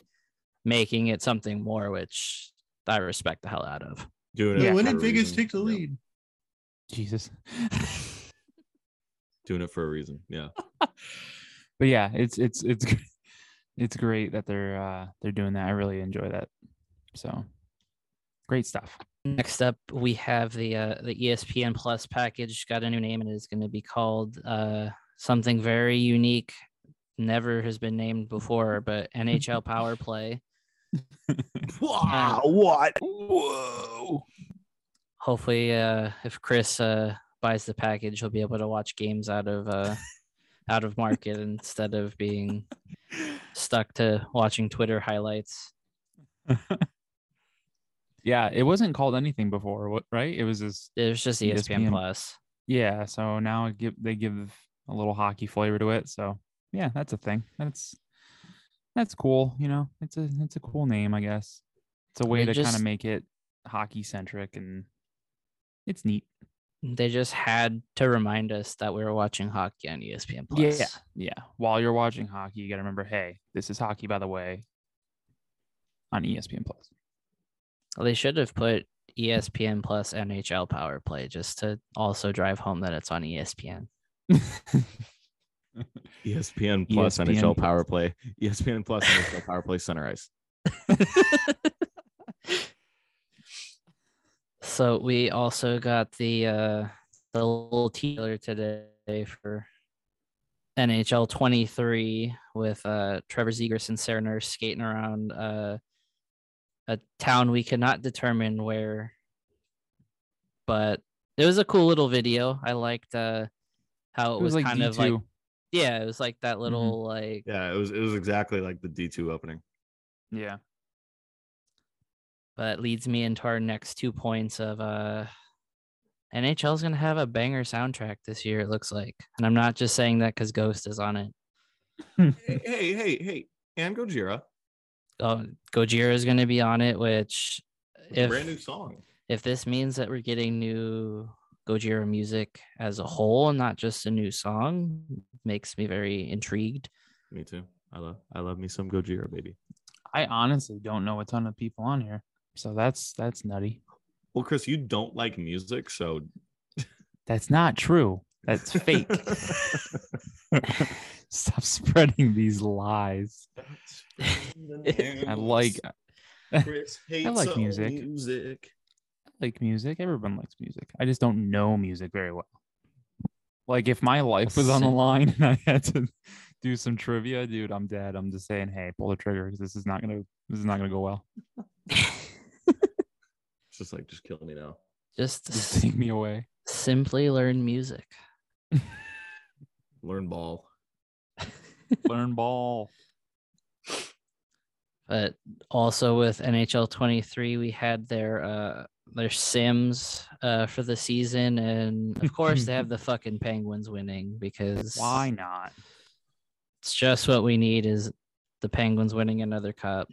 making it something more, which I respect the hell out of. Doing it. Yeah, when did Vegas reason. take the lead? Jesus. (laughs) Doing it for a reason. Yeah. (laughs) but yeah, it's it's it's (laughs) it's great that they're uh they're doing that. I really enjoy that. So great stuff. Next up, we have the uh, the ESPN Plus package. Got a new name, and it is going to be called uh, something very unique. Never has been named before, but NHL (laughs) Power Play. wow, what? Whoa. Hopefully, uh, if Chris uh, buys the package, he'll be able to watch games out of uh, (laughs) out of market instead of being stuck to watching Twitter highlights. (laughs) yeah, it wasn't called anything before, right? It was just It was just ESPN, ESPN. Plus. yeah, so now give they give a little hockey flavor to it. So yeah, that's a thing. That's that's cool, you know. It's a it's a cool name, I guess. It's a way They to kind of make it hockey centric and it's neat. They just had to remind us that we were watching hockey on ESPN Plus. Yeah, yeah. While you're watching hockey, you got to remember, hey, this is hockey, by the way, on ESPN Plus. Well, they should have put ESPN plus NHL Power Play just to also drive home that it's on ESPN. (laughs) ESPN Plus ESPN NHL Plus. Power Play. ESPN Plus NHL Power Play Center Ice. (laughs) So we also got the uh the little teaser today for NHL 23 with uh Trevor Zegras and Sarah Nurse skating around uh a town we cannot determine where but it was a cool little video. I liked uh how it, It was like kind D2. of like yeah, it was like that little like Yeah, it was it was exactly like the D two opening. yeah. But leads me into our next two points of uh NHL is gonna have a banger soundtrack this year, it looks like. And I'm not just saying that because Ghost is on it. hey, hey, hey, hey, and Gojira, Oh Gojira is gonna be on it, which with a if brand new song. if this means that we're getting new Gojira music as a whole and not just a new song, makes me very intrigued. Me too. I love I love me some Gojira, baby. I honestly don't know a ton of people on here. So that's that's nutty. Well, Chris, you don't like music, so (laughs) That's not true. That's fake. (laughs) Stop spreading these lies. (laughs) I like Chris hates like all music. I like music. Everyone likes music. I just don't know music very well. Like if my life was on the line and I had to do some trivia, dude, I'm dead. I'm just saying, hey, pull the trigger because this is not gonna this is not gonna go well. It's just like just kill me now. just Just s- take me away. simply learn music. (laughs) Learn ball. (laughs) Learn ball. but also with NHL 23 we had their uh their sims uh for the season and of course they have the (laughs) fucking penguins winning because Why not? it's just what we need is the penguins winning another cup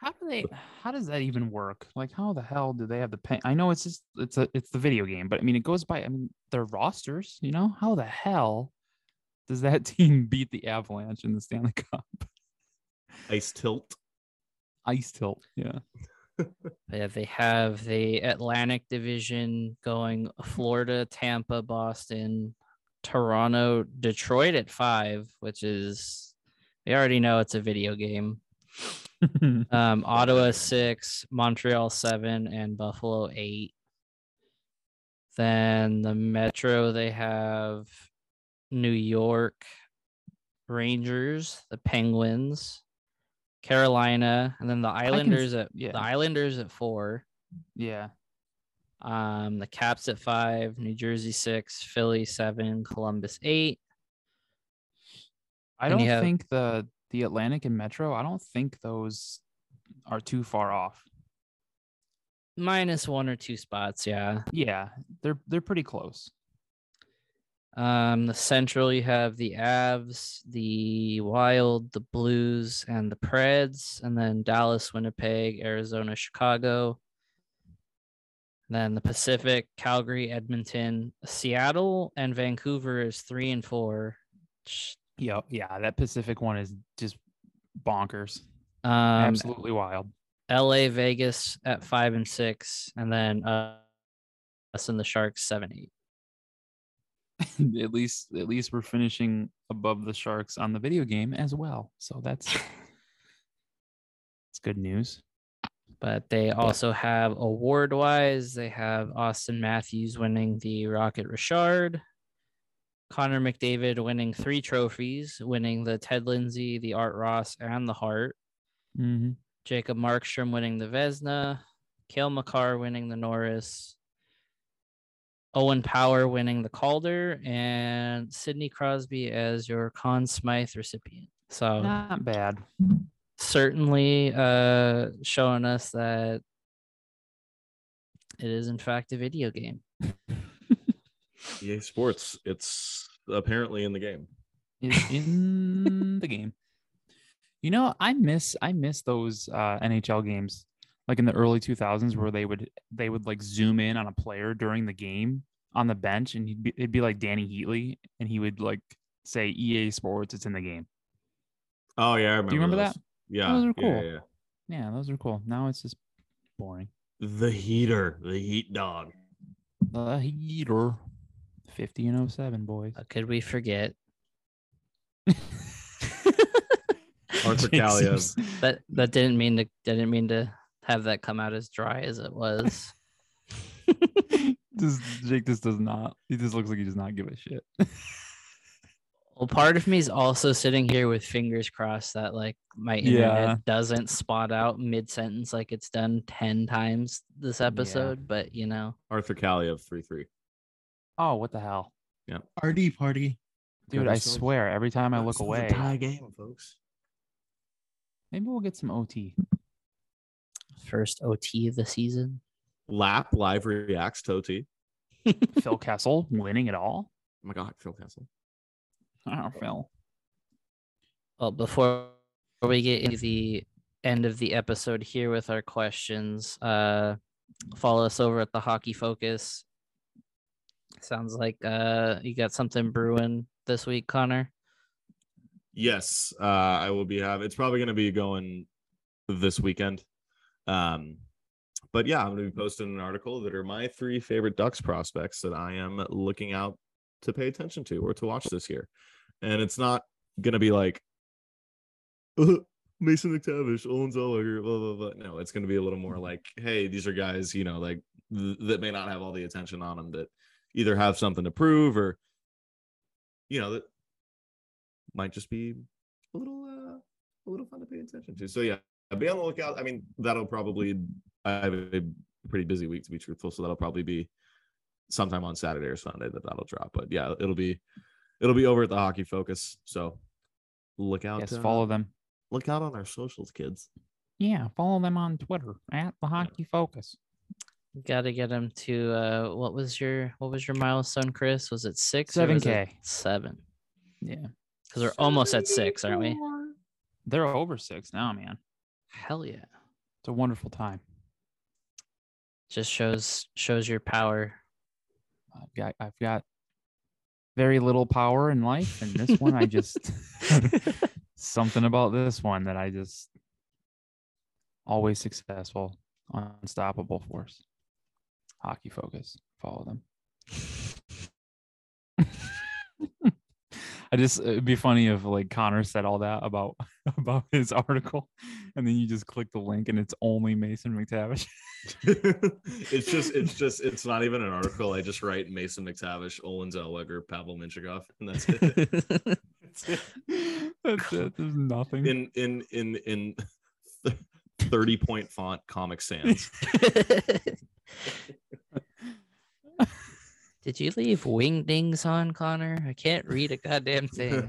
How do they? How does that even work? Like, how the hell do they have the pen? I know it's just it's a it's the video game, but I mean, it goes by. I mean, their rosters. You know, how the hell does that (laughs) team beat the Avalanche in the Stanley Cup? Ice tilt. Ice tilt. Yeah. (laughs) yeah, they have the atlantic division going florida tampa boston toronto detroit at five which is we already know it's a video game (laughs) Um, Ottawa six, Montreal seven, and Buffalo eight. Then the Metro they have New York Rangers, the Penguins, Carolina, and then the Islanders at yeah. the Islanders at four. yeah. Um, the Caps at five, New Jersey six, Philly seven, Columbus eight. I And don't have- think the the Atlantic and Metro. I don't think those are too far off. Minus one or two spots, yeah. Yeah, they're they're pretty close. Um, the Central, you have the Avs, the Wild, the Blues, and the Preds, and then Dallas, Winnipeg, Arizona, Chicago. Then the Pacific, Calgary, Edmonton, Seattle, and Vancouver is three and four. Yeah, yeah. That Pacific one is just bonkers. Um, Absolutely wild. LA, Vegas at five and six, and then uh, us and the Sharks seven eight. (laughs) at least at least we're finishing above the sharks on the video game as well so that's (laughs) it's good news but they also have award wise they have austin matthews winning the rocket richard connor mcdavid winning three trophies winning the ted lindsay the art ross and the hart. Mm-hmm. jacob markstrom winning the vezina cale makar winning the norris. Owen power winning the calder. And sidney crosby as your Conn smythe recipient. So not bad. certainly uh showing us that it is in fact a video game (laughs) EA Sports. It's apparently in the game. is in (laughs) the game you know i miss i miss those uh nhl games like in the early 2000s where they would they would like zoom in on a player during the game on the bench and he'd be, it'd be like dany heatley and he would like say ea sports it's in the game Oh yeah, I remember. remember those. that? Yeah, Those are yeah, cool. yeah, yeah those are cool now it's just boring. The heater, the heat dog. The heater. 50 and 07, boys. How could we forget Arthur Kaliyev. Jesus. that that didn't mean to didn't mean to have that come out as dry as it was (laughs) just Jake just does not. He just looks like he does not give a shit. (laughs) Well, part of me is also sitting here with fingers crossed that like my internet Yeah. doesn't spot out mid sentence like it's done 10 times this episode, but you know, Arthur Callie three three. Oh, what the hell, Yeah. RD party. dude! I swear, every time I look away, tie game, folks. maybe we'll get some OT. first OT of the season. Lap live reacts Toti. (laughs) Phil Kessel winning it all. Oh my god, Phil Kessel. Oh, Phil. Well, before we get into the end of the episode here with our questions, uh, follow us over at the Hockey Focus. Sounds like uh, you got something brewing this week, Connor. Yes, uh, I will be having. It's probably going to be going this weekend. Um, but yeah, I'm going to be posting an article that are my three favorite Ducks prospects that I am looking out to pay attention to or to watch this year. And it's not going to be like "Uh, Mason McTavish, Olen Zellweger, blah blah blah. No, it's going to be a little more like, hey, these are guys, you know, like th- that may not have all the attention on them that either have something to prove or, you know, that might just be a little uh a little fun to pay attention to. So yeah, be on the lookout. I mean, that'll probably I have a pretty busy week to be truthful, so that'll probably be sometime on Saturday or Sunday that that'll drop. But yeah, it'll be it'll be over at the Hockey Focus. So look out. Yes, uh, follow them. Look out on our socials, kids. Yeah, follow them on Twitter at the Hockey Focus. Got to get him to uh, what was your what was your milestone, Chris? Was it six? or was it 7K. Seven. Yeah, Because we're almost at six, aren't we? they're over six now, man. Hell yeah! It's a wonderful time. Just shows shows your power. I've got I've got very little power in life, and this one I just (laughs) (laughs) something about this one that I just always successful, unstoppable force. Hockey focus. Follow them. (laughs) I just it'd be funny if like Connor said all that about (laughs) about his article, and then you just click the link and it's only Mason McTavish. (laughs) it's just it's just it's not even an article. I just write Mason McTavish, Olen Zellweger, Pavel Mintyukov, and that's it. That's it. That's it. There's nothing. in in in in 30 point font comic sans Did you leave wingdings on, Connor? I can't read a goddamn thing.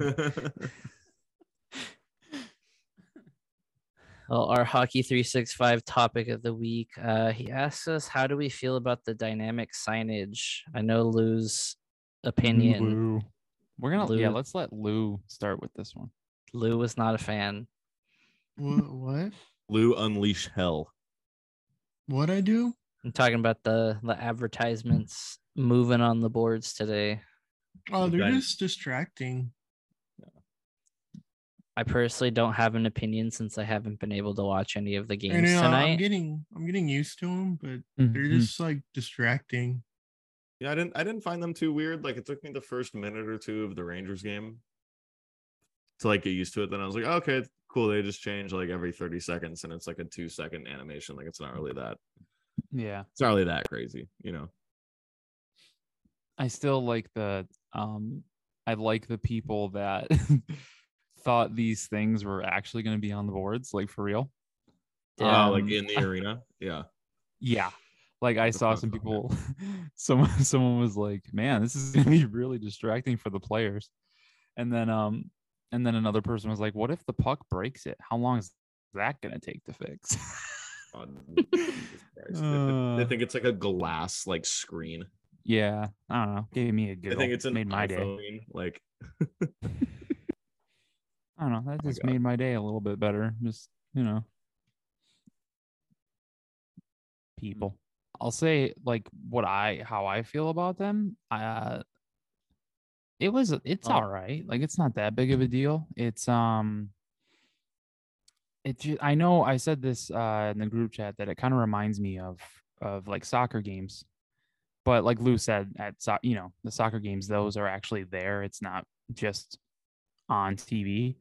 Well, our hockey 365 topic of the week. Uh, he asks us, How do we feel about the dynamic signage? I know Lou's opinion. Lou. We're gonna yeah. Let's let Lou start with this one. Lou was not a fan. What? What? Lou unleash hell What I do? I'm talking about the the advertisements moving on the boards today. Oh, they're Okay. just distracting. I personally don't have an opinion since I haven't been able to watch any of the I games know I'm getting I'm getting used to them, but they're Mhm. just like distracting. yeah i didn't i didn't find them too weird like it took me the first minute or two of the rangers game to like get used to it then i was like oh, okay cool they just change like every 30 seconds and it's like a two second animation like it's not really that Yeah, it's not really that crazy you know I still like the um. I like the people that (laughs) thought these things were actually going to be on the boards, like for real. Yeah. Oh, like Um, in the arena (laughs) yeah Yeah. Like I saw some people (laughs) someone someone was like, "Man, this is going to be really distracting for the players." And then um and then another person was like, "What if the puck breaks it? How long is that going to take to fix?" Oh, Jesus (laughs) Christ. They thi- they Uh. think it's like a glass like screen yeah, I don't know. Gave me a i giggle. think it's an made my day. iphone like (laughs) I don't know. That my just God. made my day a little bit better. Just, you know, people. I'll say like what I how I feel about them. Uh it was it's Oh. all right. Like it's not that big of a deal. It's um it ju- I know I said this uh in the group chat that it kind of reminds me of of like soccer games. But like Lou said at so, you know, the soccer games those are actually there. It's not just on TV.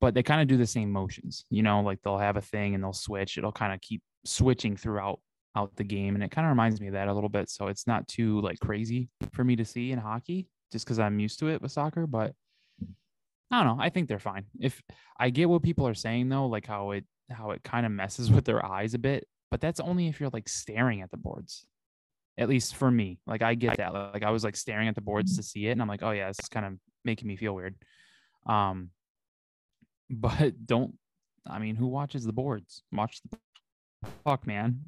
But they kind of do the same motions. You know, like they'll have a thing and they'll switch. It'll kind of keep switching throughout out the game, and it kind of reminds me of that a little bit. So it's not too like crazy for me to see in hockey, just because I'm used to it with soccer. But I don't know. I think they're fine. If I get what people are saying though, like how it how it kind of messes with their eyes a bit, but that's only if you're like staring at the boards. At least for me, like I get that. Like I was like staring at the boards to see it, and I'm like, oh yeah, this is kind of making me feel weird. Um, but (laughs) don't. I mean, who watches the boards? Watch the fuck, man.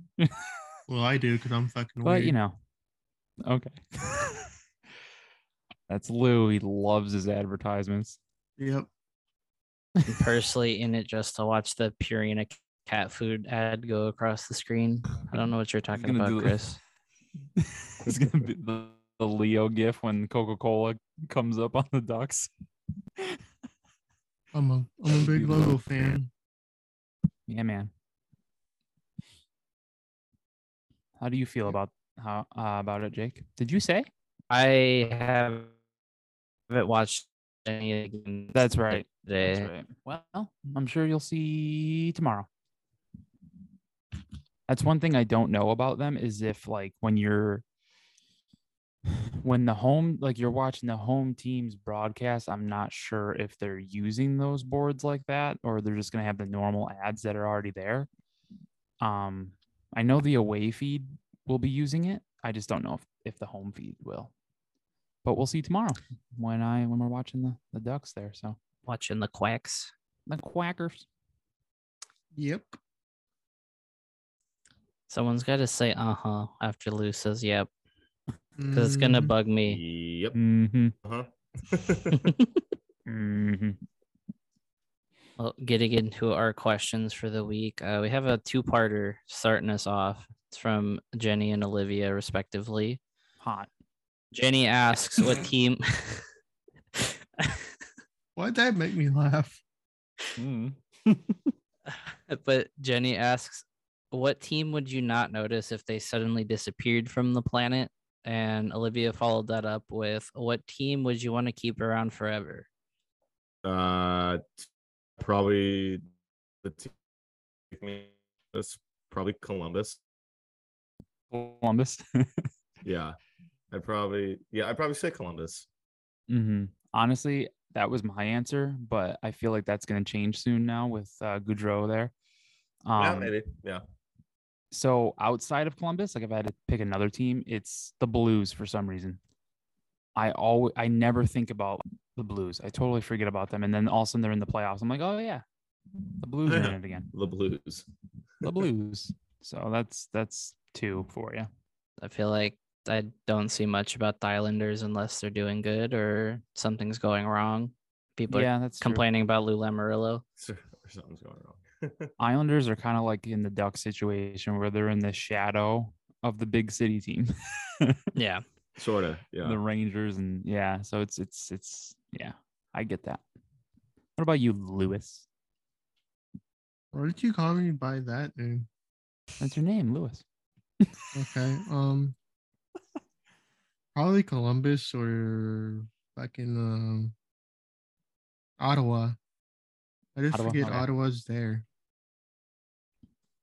Well, I do because I'm fucking but weird. you know, okay. (laughs) That's Lou. He loves his advertisements. Yep. Personally in it just to watch the Purina cat food ad go across the screen. I don't know what you're talking about, Chris. (laughs) it's gonna be the, the Leo gif when Coca Cola comes up on the ducks. (laughs) I'm a I'm a big logo fan. Yeah, man. How do you feel about how uh, about it, Jake? Did you say? I haven't watched any of the games That's right. That's right. Well, I'm sure you'll see tomorrow. That's one thing I don't know about them is if like when you're when the home like you're watching the home team's broadcast, I'm not sure if they're using those boards like that or they're just gonna have the normal ads that are already there. Um I know the away feed will be using it. I just don't know if, if the home feed will. But we'll see tomorrow when I when we're watching the, the ducks there. So Watching the quacks. the quackers. Yep. Someone's got to say uh huh after Lou says yep, because it's gonna Mm, bug me. Yep. Mm-hmm. Uh-huh. (laughs) Mm-hmm. Well, getting into our questions for the week, uh, we have a two-parter starting us off. It's from Jenny and Olivia, respectively. Hot. Jenny asks, "What (laughs) team?" Why'd that make me laugh? Mm. (laughs) but Jenny asks, "What team would you not notice if they suddenly disappeared from the planet?" And Olivia followed that up with, "What team would you want to keep around forever?" Uh, probably the team. That's probably Columbus. Columbus. (laughs) Yeah, I'd probably yeah I'd probably say Columbus. Mm-hmm. Honestly, that was my answer, but I feel like that's going to change soon now with uh, Gaudreau there. yeah, Um, maybe. Yeah. so outside of Columbus, like if I had to pick another team, it's the Blues for some reason. I always, I never think about the Blues. I totally forget about them, and then all of a sudden they're in the playoffs. I'm like, oh yeah, the Blues are in it again. (laughs) The Blues. The Blues. So that's that's two for you. I feel like I don't see much about the Islanders unless they're doing good or something's going wrong. People are yeah, that's true. complaining about Lou Lamoriello. or something's going wrong. (laughs) Islanders are kind of like in the Duck situation where they're in the shadow of the big city team, (laughs) Yeah. sort of. Yeah. the Rangers, and yeah. So it's it's it's yeah. I get that. What about you, Lewis? Why did you call me by that name? That's your name, Lewis. Okay. Um probably Columbus or fucking um Ottawa. I just Ottawa, forget okay. Ottawa's there.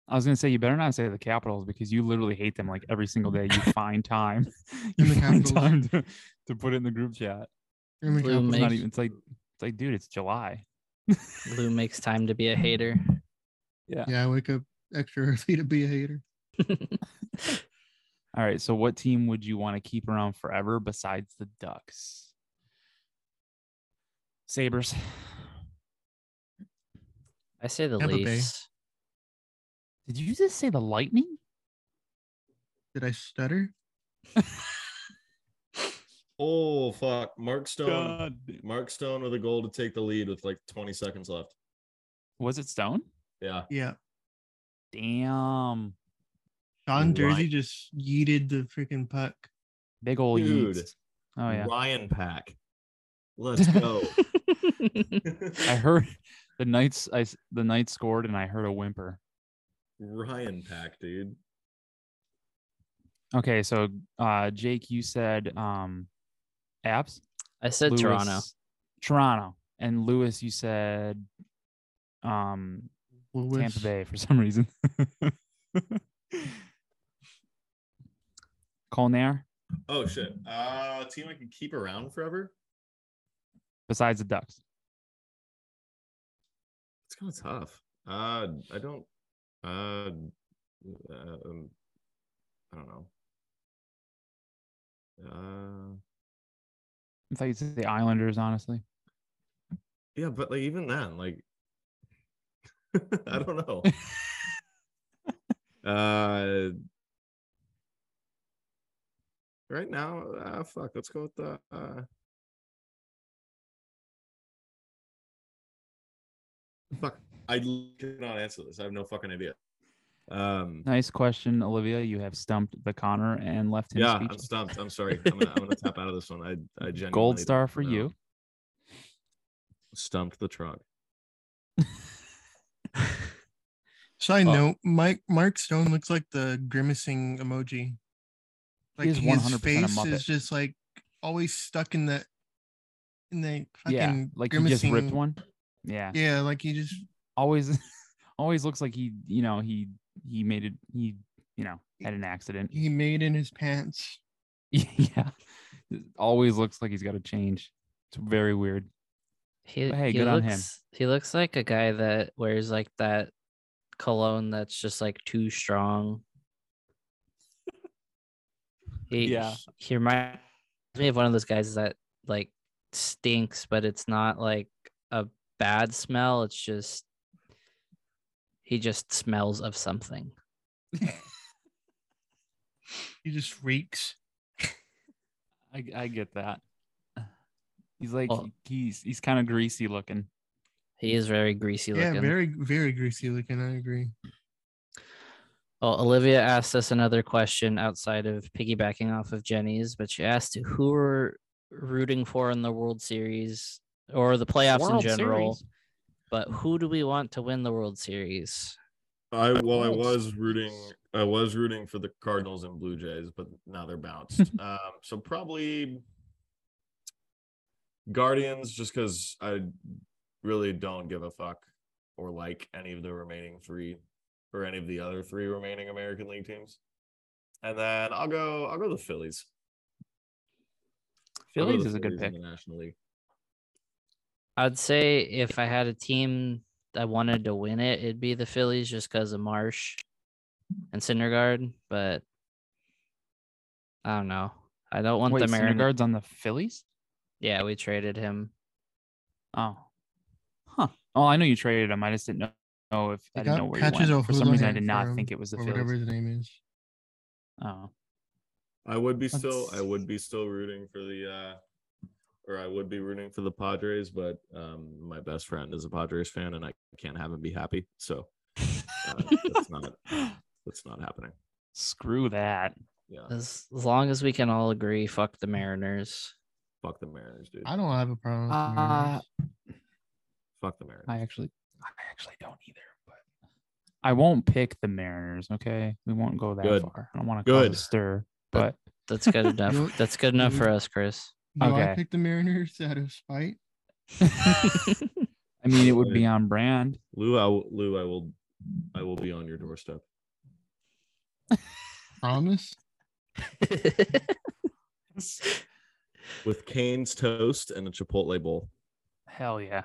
I was gonna say you better not say the Capitals because you literally hate them like every single day. You find time, (laughs) And you the find Capitals. time to, to put it in the group chat. And the Blue Capitals. It's not Makes- even. It's like it's like, dude, it's July. (laughs) Lou makes time to be a (laughs) hater. Yeah. Yeah, I wake up extra early to be a hater. All right. So, what team would you want to keep around forever besides the Ducks? Sabres. I say the Tampa Bay. Leafs. Did you just say the Lightning? Did I stutter? (laughs) oh fuck, Mark Stone. Mark Stone with a goal to take the lead with like 20 seconds left. Was it Stone? Yeah. Yeah. Damn. John Jersey Right. just yeeted the freaking puck. Big old Dude. Yeats. Oh yeah. Ryan Pack. Let's (laughs) go. I heard the Knights. I s- the Knights scored, and I heard a whimper. Ryan Pack, dude. Okay, so uh, Jake, you said um, Abs. I said Toronto. Toronto, and Lewis, you said um, Lewis. Tampa Bay for some reason. (laughs) Colnair Oh shit. Uh team I can keep around forever. besides the Ducks? It's kind of tough. Uh I don't uh um, I don't know. Uh I thought you'd say the Islanders, honestly. yeah, but like even then, like (laughs) I don't know. (laughs) uh right now, uh fuck, let's go with the uh fuck. I cannot answer this. I have no fucking idea. Um Nice question, Olivia. You have stumped the Connor and left him yeah, I'm stumped. I'm sorry. I'm gonna, I'm gonna tap out of this one. I I (laughs) genuinely Gold star for know. you. Stumped the truck. (laughs) Side Oh. note: Mike Mark Stone looks like the grimacing emoji. Like is his 100% a face Muppet. is just like always stuck in the in the fucking Yeah, like he just ripped one. Yeah, Yeah, like he just always, (laughs) always looks like he, you know, he he made it. He, you know, had an accident. he made in his pants. (laughs) yeah, it always looks like he's got to change. It's very weird. He, But hey, he good on looks, him. He looks like a guy that wears like that cologne that's just like too strong. He, Yeah. He reminds me of one of those guys that like stinks, but it's not like a bad smell. It's just he just smells of something. (laughs) He just reeks. (laughs) I I get that. He's like Well- he's he's kind of greasy looking. He is very greasy looking. Yeah, looking. very very greasy looking. I agree. Well, Olivia asked us another question outside of piggybacking off of Jenny's, but she asked who we're rooting for in the World Series or the playoffs World in general. Series. But who do we want to win the World Series? I well, I was rooting. I was rooting for the Cardinals and Blue Jays, but now they're bounced. (laughs) um, so probably Guardians, just because I really don't give a fuck or like any of the remaining three or any of the other three remaining American League teams. And then I'll go. I'll go the Phillies. Phillies is a good pick. in the National League. I'd say if I had a team that wanted to win it, it'd be the Phillies just because of Marsh and Syndergaard. But I don't know. I don't want Wait, the Mariners. Syndergaard's on the Phillies? Yeah, we traded him. Oh, huh. Oh, I know you traded him. I just didn't know, know if I They didn't know where he went. For some reason, I did not think it was the or Phillies. whatever his name is. Oh, I would be still I would be still rooting for the uh or I would be rooting for the Padres, but um my best friend is a Padres fan and I can't have him be happy. So uh, that's not (laughs) that's not happening. screw that. Yeah. As, as long as we can all agree, fuck the Mariners. Fuck the Mariners, dude. I don't have a problem. With the Uh, Mariners. Fuck the Mariners. I actually, I actually don't either. But I won't pick the Mariners. Okay, we won't go that Good. far. I don't want to cause a stir, But- but That's good (laughs) enough. That's good enough for us, Chris. No, I okay. picked the Mariners out of spite. (laughs) I mean, it would be on brand. Lou, I will, Lou, I will I will be on your doorstep. (laughs) Promise. With Cane's toast and a Chipotle bowl. Hell yeah.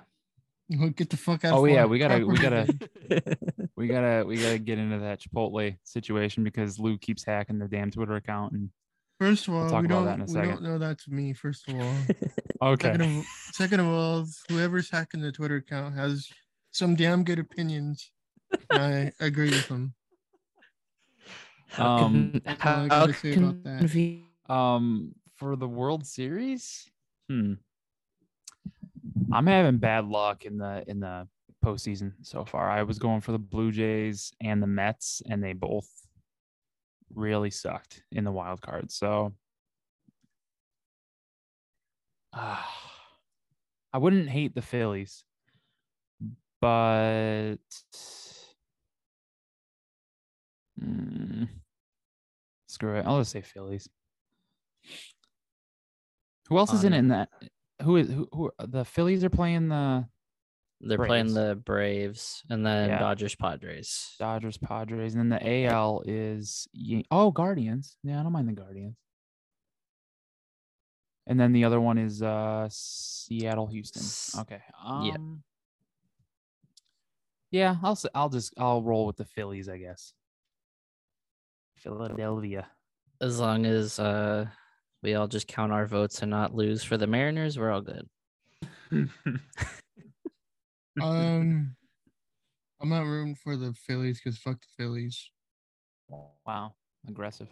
Well, Get the fuck out. Oh of yeah, we gotta, we gotta, (laughs) we gotta, we gotta get into that Chipotle situation because Lou keeps hacking the damn Twitter account. And First of all, talk we about don't. that in a we second. don't know that's me. First of all, (laughs) okay, second of, second of all, whoever's hacking the Twitter account has some damn good opinions. I agree with them. Um, con- That's all I how gotta about that. um, for the World Series, hmm, I'm having bad luck in the in the postseason so far. I was going for the Blue Jays and the Mets, and they both really sucked in the wild card. So, uh, (sighs) I wouldn't hate the Phillies, but mm, screw it. I'll just say Phillies. Who else is in it in that? Who is who? who the Phillies are playing the They're playing the Braves and then Yeah. Dodgers Padres. Dodgers, Padres, and then the AL is oh Guardians. Yeah, I don't mind the Guardians. And then the other one is uh Seattle, Houston. Okay. Um, yeah. Yeah, I'll I'll just I'll roll with the Phillies, I guess. Philadelphia. As long as uh we all just count our votes and not lose for the Mariners, we're all good. (laughs) Um, I'm not rooting for the Phillies because fuck the Phillies. wow, aggressive.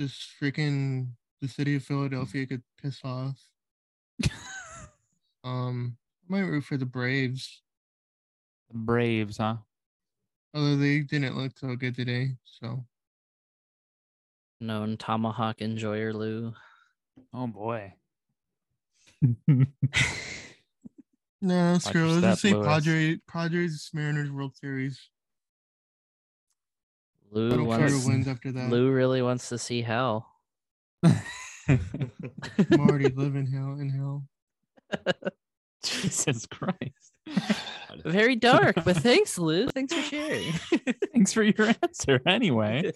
Just freaking the city of Philadelphia could piss off. (laughs) Um, I might root for the Braves, The Braves, huh? although they didn't look so good today. So Known Tomahawk enjoyer Lou. Oh boy. no, screw. it. Let's just say Lewis. Padres, Padres, Mariners World Series. I Lou don't care wants who wins after that. Lou really wants to see hell. (laughs) I'm already living hell in hell. (laughs) Jesus Christ. (laughs) Very dark, but thanks, Lou. Thanks for sharing. Thanks for your answer anyway.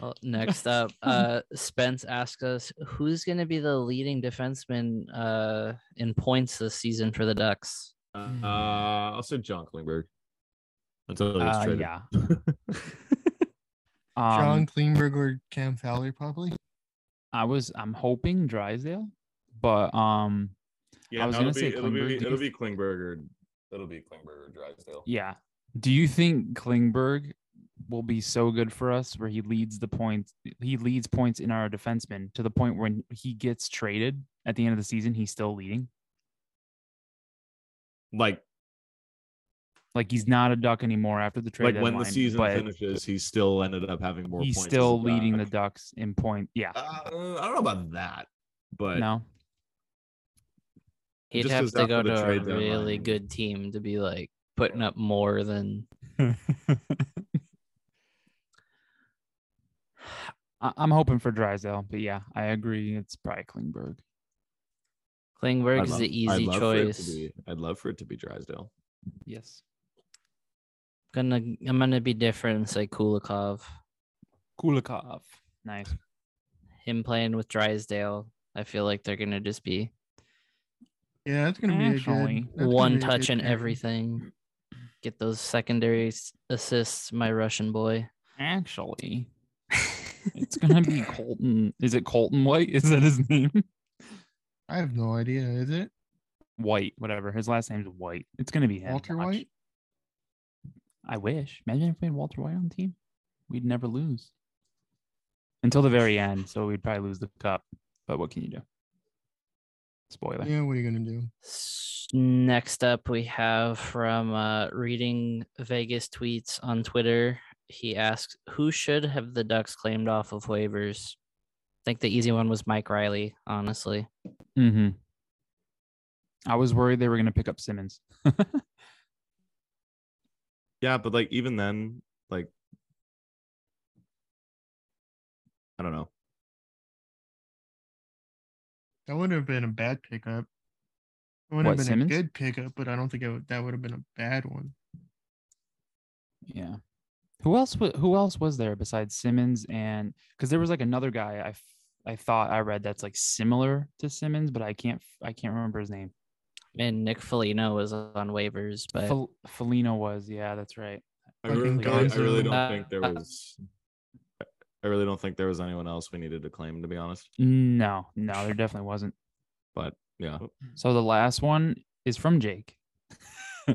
Well, next up, uh, Spence asks us who's going to be the leading defenseman uh, in points this season for the Ducks. Uh, I'll say John Klingberg. Until he gets Uh, traded. yeah. (laughs) John Um, Klingberg or Cam Fowler, probably. I was I'm hoping Drysdale, but um yeah, I was no, gonna it'll say be, it'll be, Klingberg. It'll be Klingberg or it'll be Klingberg or Drysdale. yeah. Do you think Klingberg will be so good for us where he leads the points he leads points in our defensemen to the point when he gets traded at the end of the season he's still leading? Like Like he's not a duck anymore after the trade like when the season finishes, he still ended up having more he's points. still a leading the Ducks in point. Yeah. Uh, I don't know about that, but no. He'd Just have 'cause to go to a trade really deadline- good team to be like putting up more than. (laughs) I- I'm hoping for Drysdale, but yeah, I agree. It's probably Klingberg. Klingberg I'd is love- the I'd easy love for it to choice. be- I'd love for it to be Drysdale. Yes. Gonna I'm gonna be different and say Kulikov. Kulikov. Nice. Him playing with Drysdale, I feel like they're gonna just be Yeah, that's gonna be Actually, a good that's one be touch and everything. Get those secondary assists, my Russian boy. Actually, it's gonna be Colton. Is it Colton White? Is that his name? I have no idea. Is it White, whatever. His last name's White. It's gonna be him. Walter Watch. White? I wish. Imagine if we had Walter White on the team. We'd never lose. Until the very end, so we'd probably lose the cup. But what can you do? Spoiler. Yeah, what are you gonna do? Next up, we have from uh, reading Vegas tweets on Twitter. He asks, "Who should have the Ducks claimed off of waivers?" I think the easy one was Mike Reilly. Honestly, Mm-hmm. I was worried they were gonna pick up Simmonds. (laughs) Yeah, but like even then, like I don't know. That wouldn't have been a bad pickup. It would What, have been Simmonds? a good pickup, but I don't think it would, that would have been a bad one. Yeah. Who else? wa- Who else was there besides Simmonds and because there was like another guy I, f- I thought I read that's like similar to Simmonds, but I can't I can't remember his name. and Nick Foligno was on waivers, but Fel- Felino was yeah, that's right. I Fucking really, I I really don't think there Uh, was. I really don't think there was anyone else we needed to claim, to be honest. No, no, there definitely wasn't. But yeah, So the last one is from Jake. (laughs) (laughs)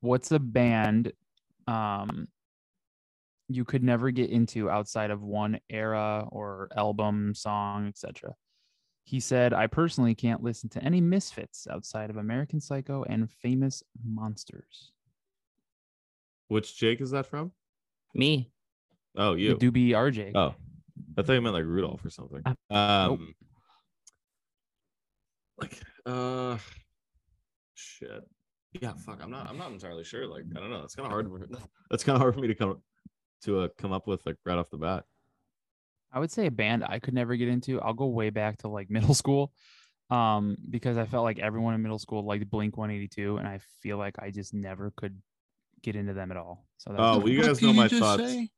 What's a band um you could never get into outside of one era or album, song, etc. He said, I personally can't listen to any misfits outside of American Psycho and famous monsters. which Jake is that from? me. Oh, you. The Doobie RJ. Oh, I thought you meant like Rudolph or something. Uh, Um, like, uh, shit. Yeah, fuck. I'm not. I'm not entirely sure. Like, I don't know. It's kind of hard. For, that's (laughs) kind of hard for me to come to uh, come up with like right off the bat. I I would say a band I could never get into. I'll go way back to like middle school, um, because I felt like everyone in middle school liked Blink 182, and I feel like I just never could get into them at all. So that's Oh, well, you guys did know my just thoughts. say?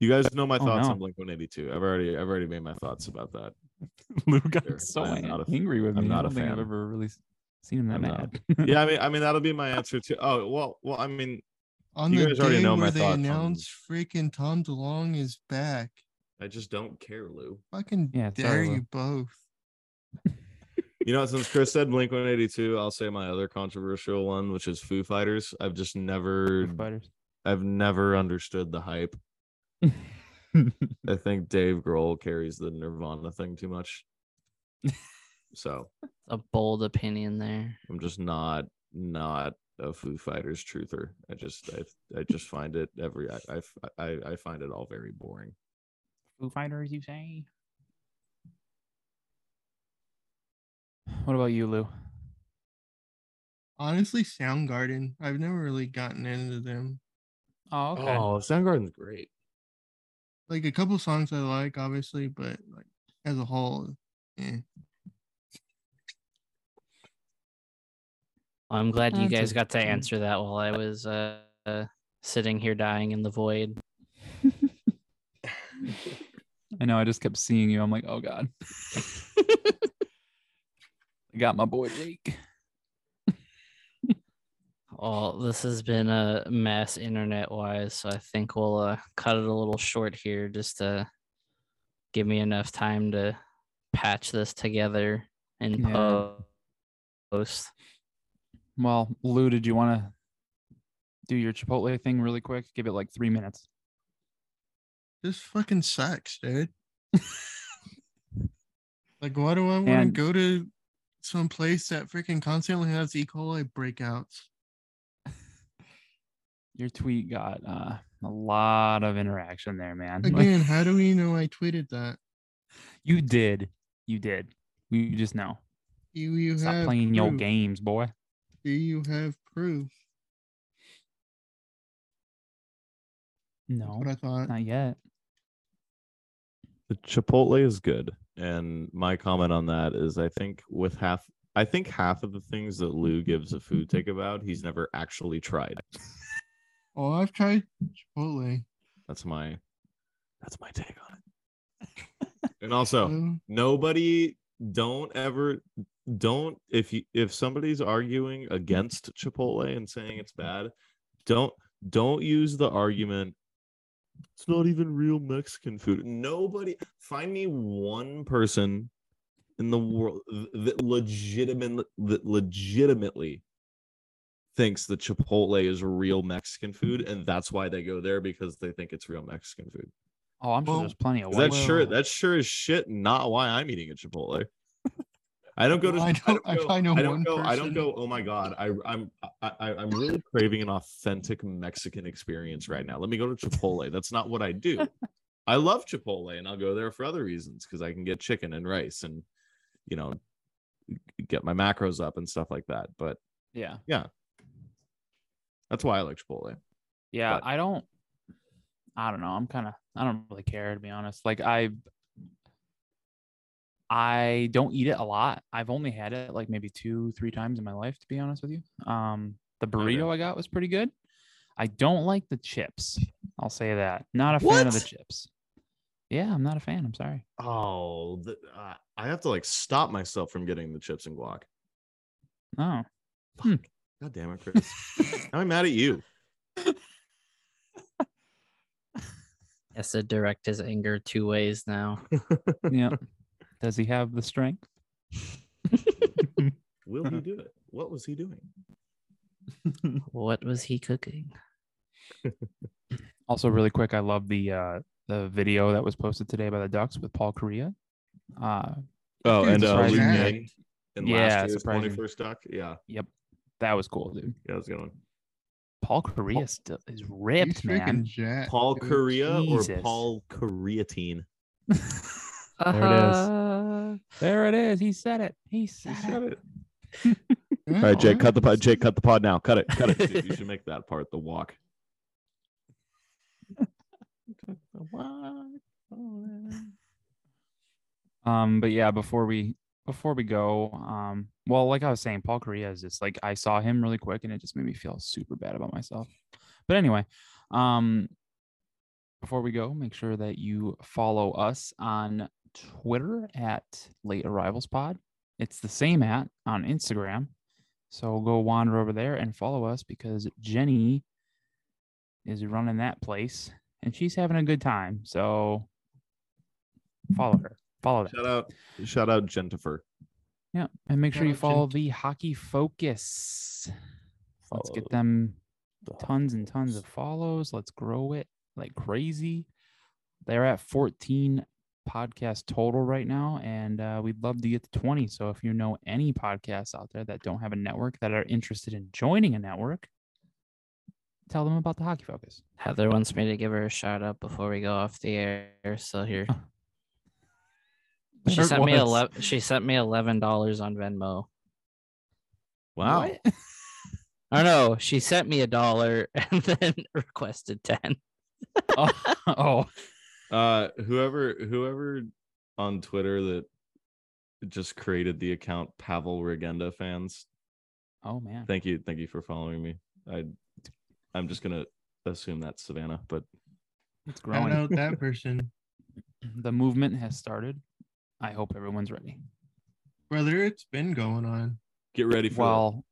You guys know my Oh, thoughts no. on Blink 182. I've already I've already made my thoughts about that. (laughs) Lou got Sure, so I'm not angry with I'm me. not I a don't think I've fan. ever really s- seen him that I'm not. mad. Yeah, I (laughs) mean I mean that'll be my answer too. Oh well well I mean On You the guys already day know my where they thoughts on- announced freaking Tom DeLonge is back, I just don't care, Lou. fucking Yeah, dare sorry, Lou. you both. You know, since Chris said Blink 182, I'll say my other controversial one, which is Foo Fighters. I've just never Foo Fighters. I've never understood the hype. (laughs) I think Dave Grohl carries the Nirvana thing too much. (laughs) So A bold opinion there. I'm just not not a Foo Fighters truther. I just I, I just find it every I, I I I find it all very boring. Foo Fighters, you say? What about you, Lou? Honestly, Soundgarden. I've never really gotten into them. Oh, okay. Oh, Soundgarden's great. Like a couple songs I like, obviously, but like as a whole, eh. I'm glad you guys got to answer that while I was uh, uh, sitting here dying in the void. (laughs) I know. I just kept seeing you. I'm like, oh god. (laughs) I got my boy Jake. Well, this has been a mess internet wise, so I think we'll uh, cut it a little short here just to give me enough time to patch this together and Yeah. post. Well, Lou, did you want to do your Chipotle thing really quick? Give it like three minutes. this fucking sucks, dude. (laughs) like, why do I want to go to some place that freaking constantly has E. coli breakouts? (laughs) Your tweet got uh, a lot of interaction there, man. (laughs) Again, how do we know I tweeted that? you did. You did. We just know. You you Stop have playing your games, boy. Do you have proof? No, What I thought. not yet. The Chipotle is good. And my comment on that is I think with half I think half of the things that Lou gives a food take about, he's never actually tried. (laughs) Oh, I've tried Chipotle. That's my that's my take on it. and also, (laughs) so- nobody don't ever don't if you if somebody's arguing against Chipotle and saying it's bad, don't don't use the argument it's not even real Mexican food. Nobody find me one person in the world that legitimately that legitimately thinks that Chipotle is real Mexican food and that's why they go there because they think it's real Mexican food. Oh, I'm sure Well, there's plenty of. white. That's sure. Well- That's sure as shit not why I'm eating a Chipotle. I don't go to. Well, I I don't- don't, go, find no I don't one go. I don't go. Oh my god! I, I'm. I, I, I'm really craving an authentic Mexican experience right now. Let me go to Chipotle. That's not what I do. (laughs) I love Chipotle, and I'll go there for other reasons because I can get chicken and rice, and you know, get my macros up and stuff like that. But yeah, yeah. that's why I like Chipotle. Yeah, But- I don't. I don't know. I'm kind of. I don't really care to be honest. Like I. I don't eat it a lot. I've only had it like maybe two, three times in my life, to be honest with you. Um, the burrito I got was pretty good. I don't like the chips. I'll say that. Not a fan of the chips. Yeah, I'm not a fan. I'm sorry. Oh, the, uh, I have to like stop myself from getting the chips and guac. Oh, God damn it, Chris! (laughs) now I'm mad at you. Has to direct his anger two ways now. (laughs) yeah. Does he have the strength? (laughs) Will he do it? What was he doing? What was he cooking? Also, really quick, I love the uh the video that was posted today by the Ducks with Paul Kariya. Uh, Oh, and uh, Luke surprising. Yang in Yeah, last year's surprising. 21st duck. Yeah, yep, that was cool, dude. yeah, that's a good one. Paul Kariya still is ripped, man. jacked, Paul dude. Korea or Jesus. Paul Koreatine? (laughs) There it is. There it is. He said it. He said, it. it. All right, Jake, cut the pod. Jake, cut the pod now. Cut it. Cut it. Dude, you should make that part the walk. (laughs) Um, but yeah, before we before we go, um, well, like I was saying, Paul Kariya is just like I saw him really quick and it just made me feel super bad about myself. But anyway, um, before we go, make sure that you follow us on Twitter at Late Arrivals Pod. It's the same at on Instagram. So go wander over there and follow us because Jenny is running that place and she's having a good time. So follow her. Follow that. Shout out, shout out, Jentifer. Yeah, and make sure you follow Gent. the Hockey Focus. Let's get them the tons and tons of follows. Let's grow it like crazy. They're at 14 podcasts total right now, and uh, we'd love to get to 20. So if you know any podcasts out there that don't have a network that are interested in joining a network, tell them about the Hockey Focus. Heather wants me to give her a shout out before we go off the air. So here, she There it sent me eleven. She sent me eleven dollars on Venmo. Wow. What? (laughs) Oh no, she sent me a dollar (laughs) and then requested ten. oh, oh, Uh, whoever, whoever on Twitter that just created the account Pavel Regenda fans. oh man. Thank you, thank you for following me. I, I'm just gonna assume that's Savannah, but It's Shout growing. out that (laughs) person. The movement has started. I hope everyone's ready. Brother, it's been going on. get ready for. well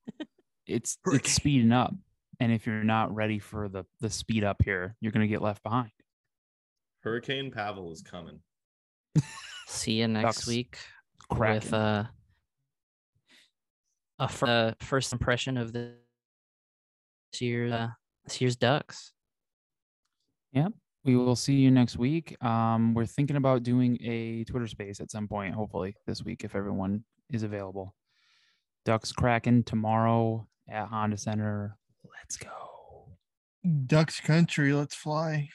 it's it's speeding up and if you're not ready for the the speed up here you're going to get left behind Hurricane Pavel is coming. See you next Ducks week Kraken. with uh, a fir- uh, first impression of the this year uh, this year's Ducks. Yep. We will see you next week um we're thinking about doing a twitter space at some point hopefully this week if everyone is available ducks kraken tomorrow at honda center let's go Ducks country, let's fly.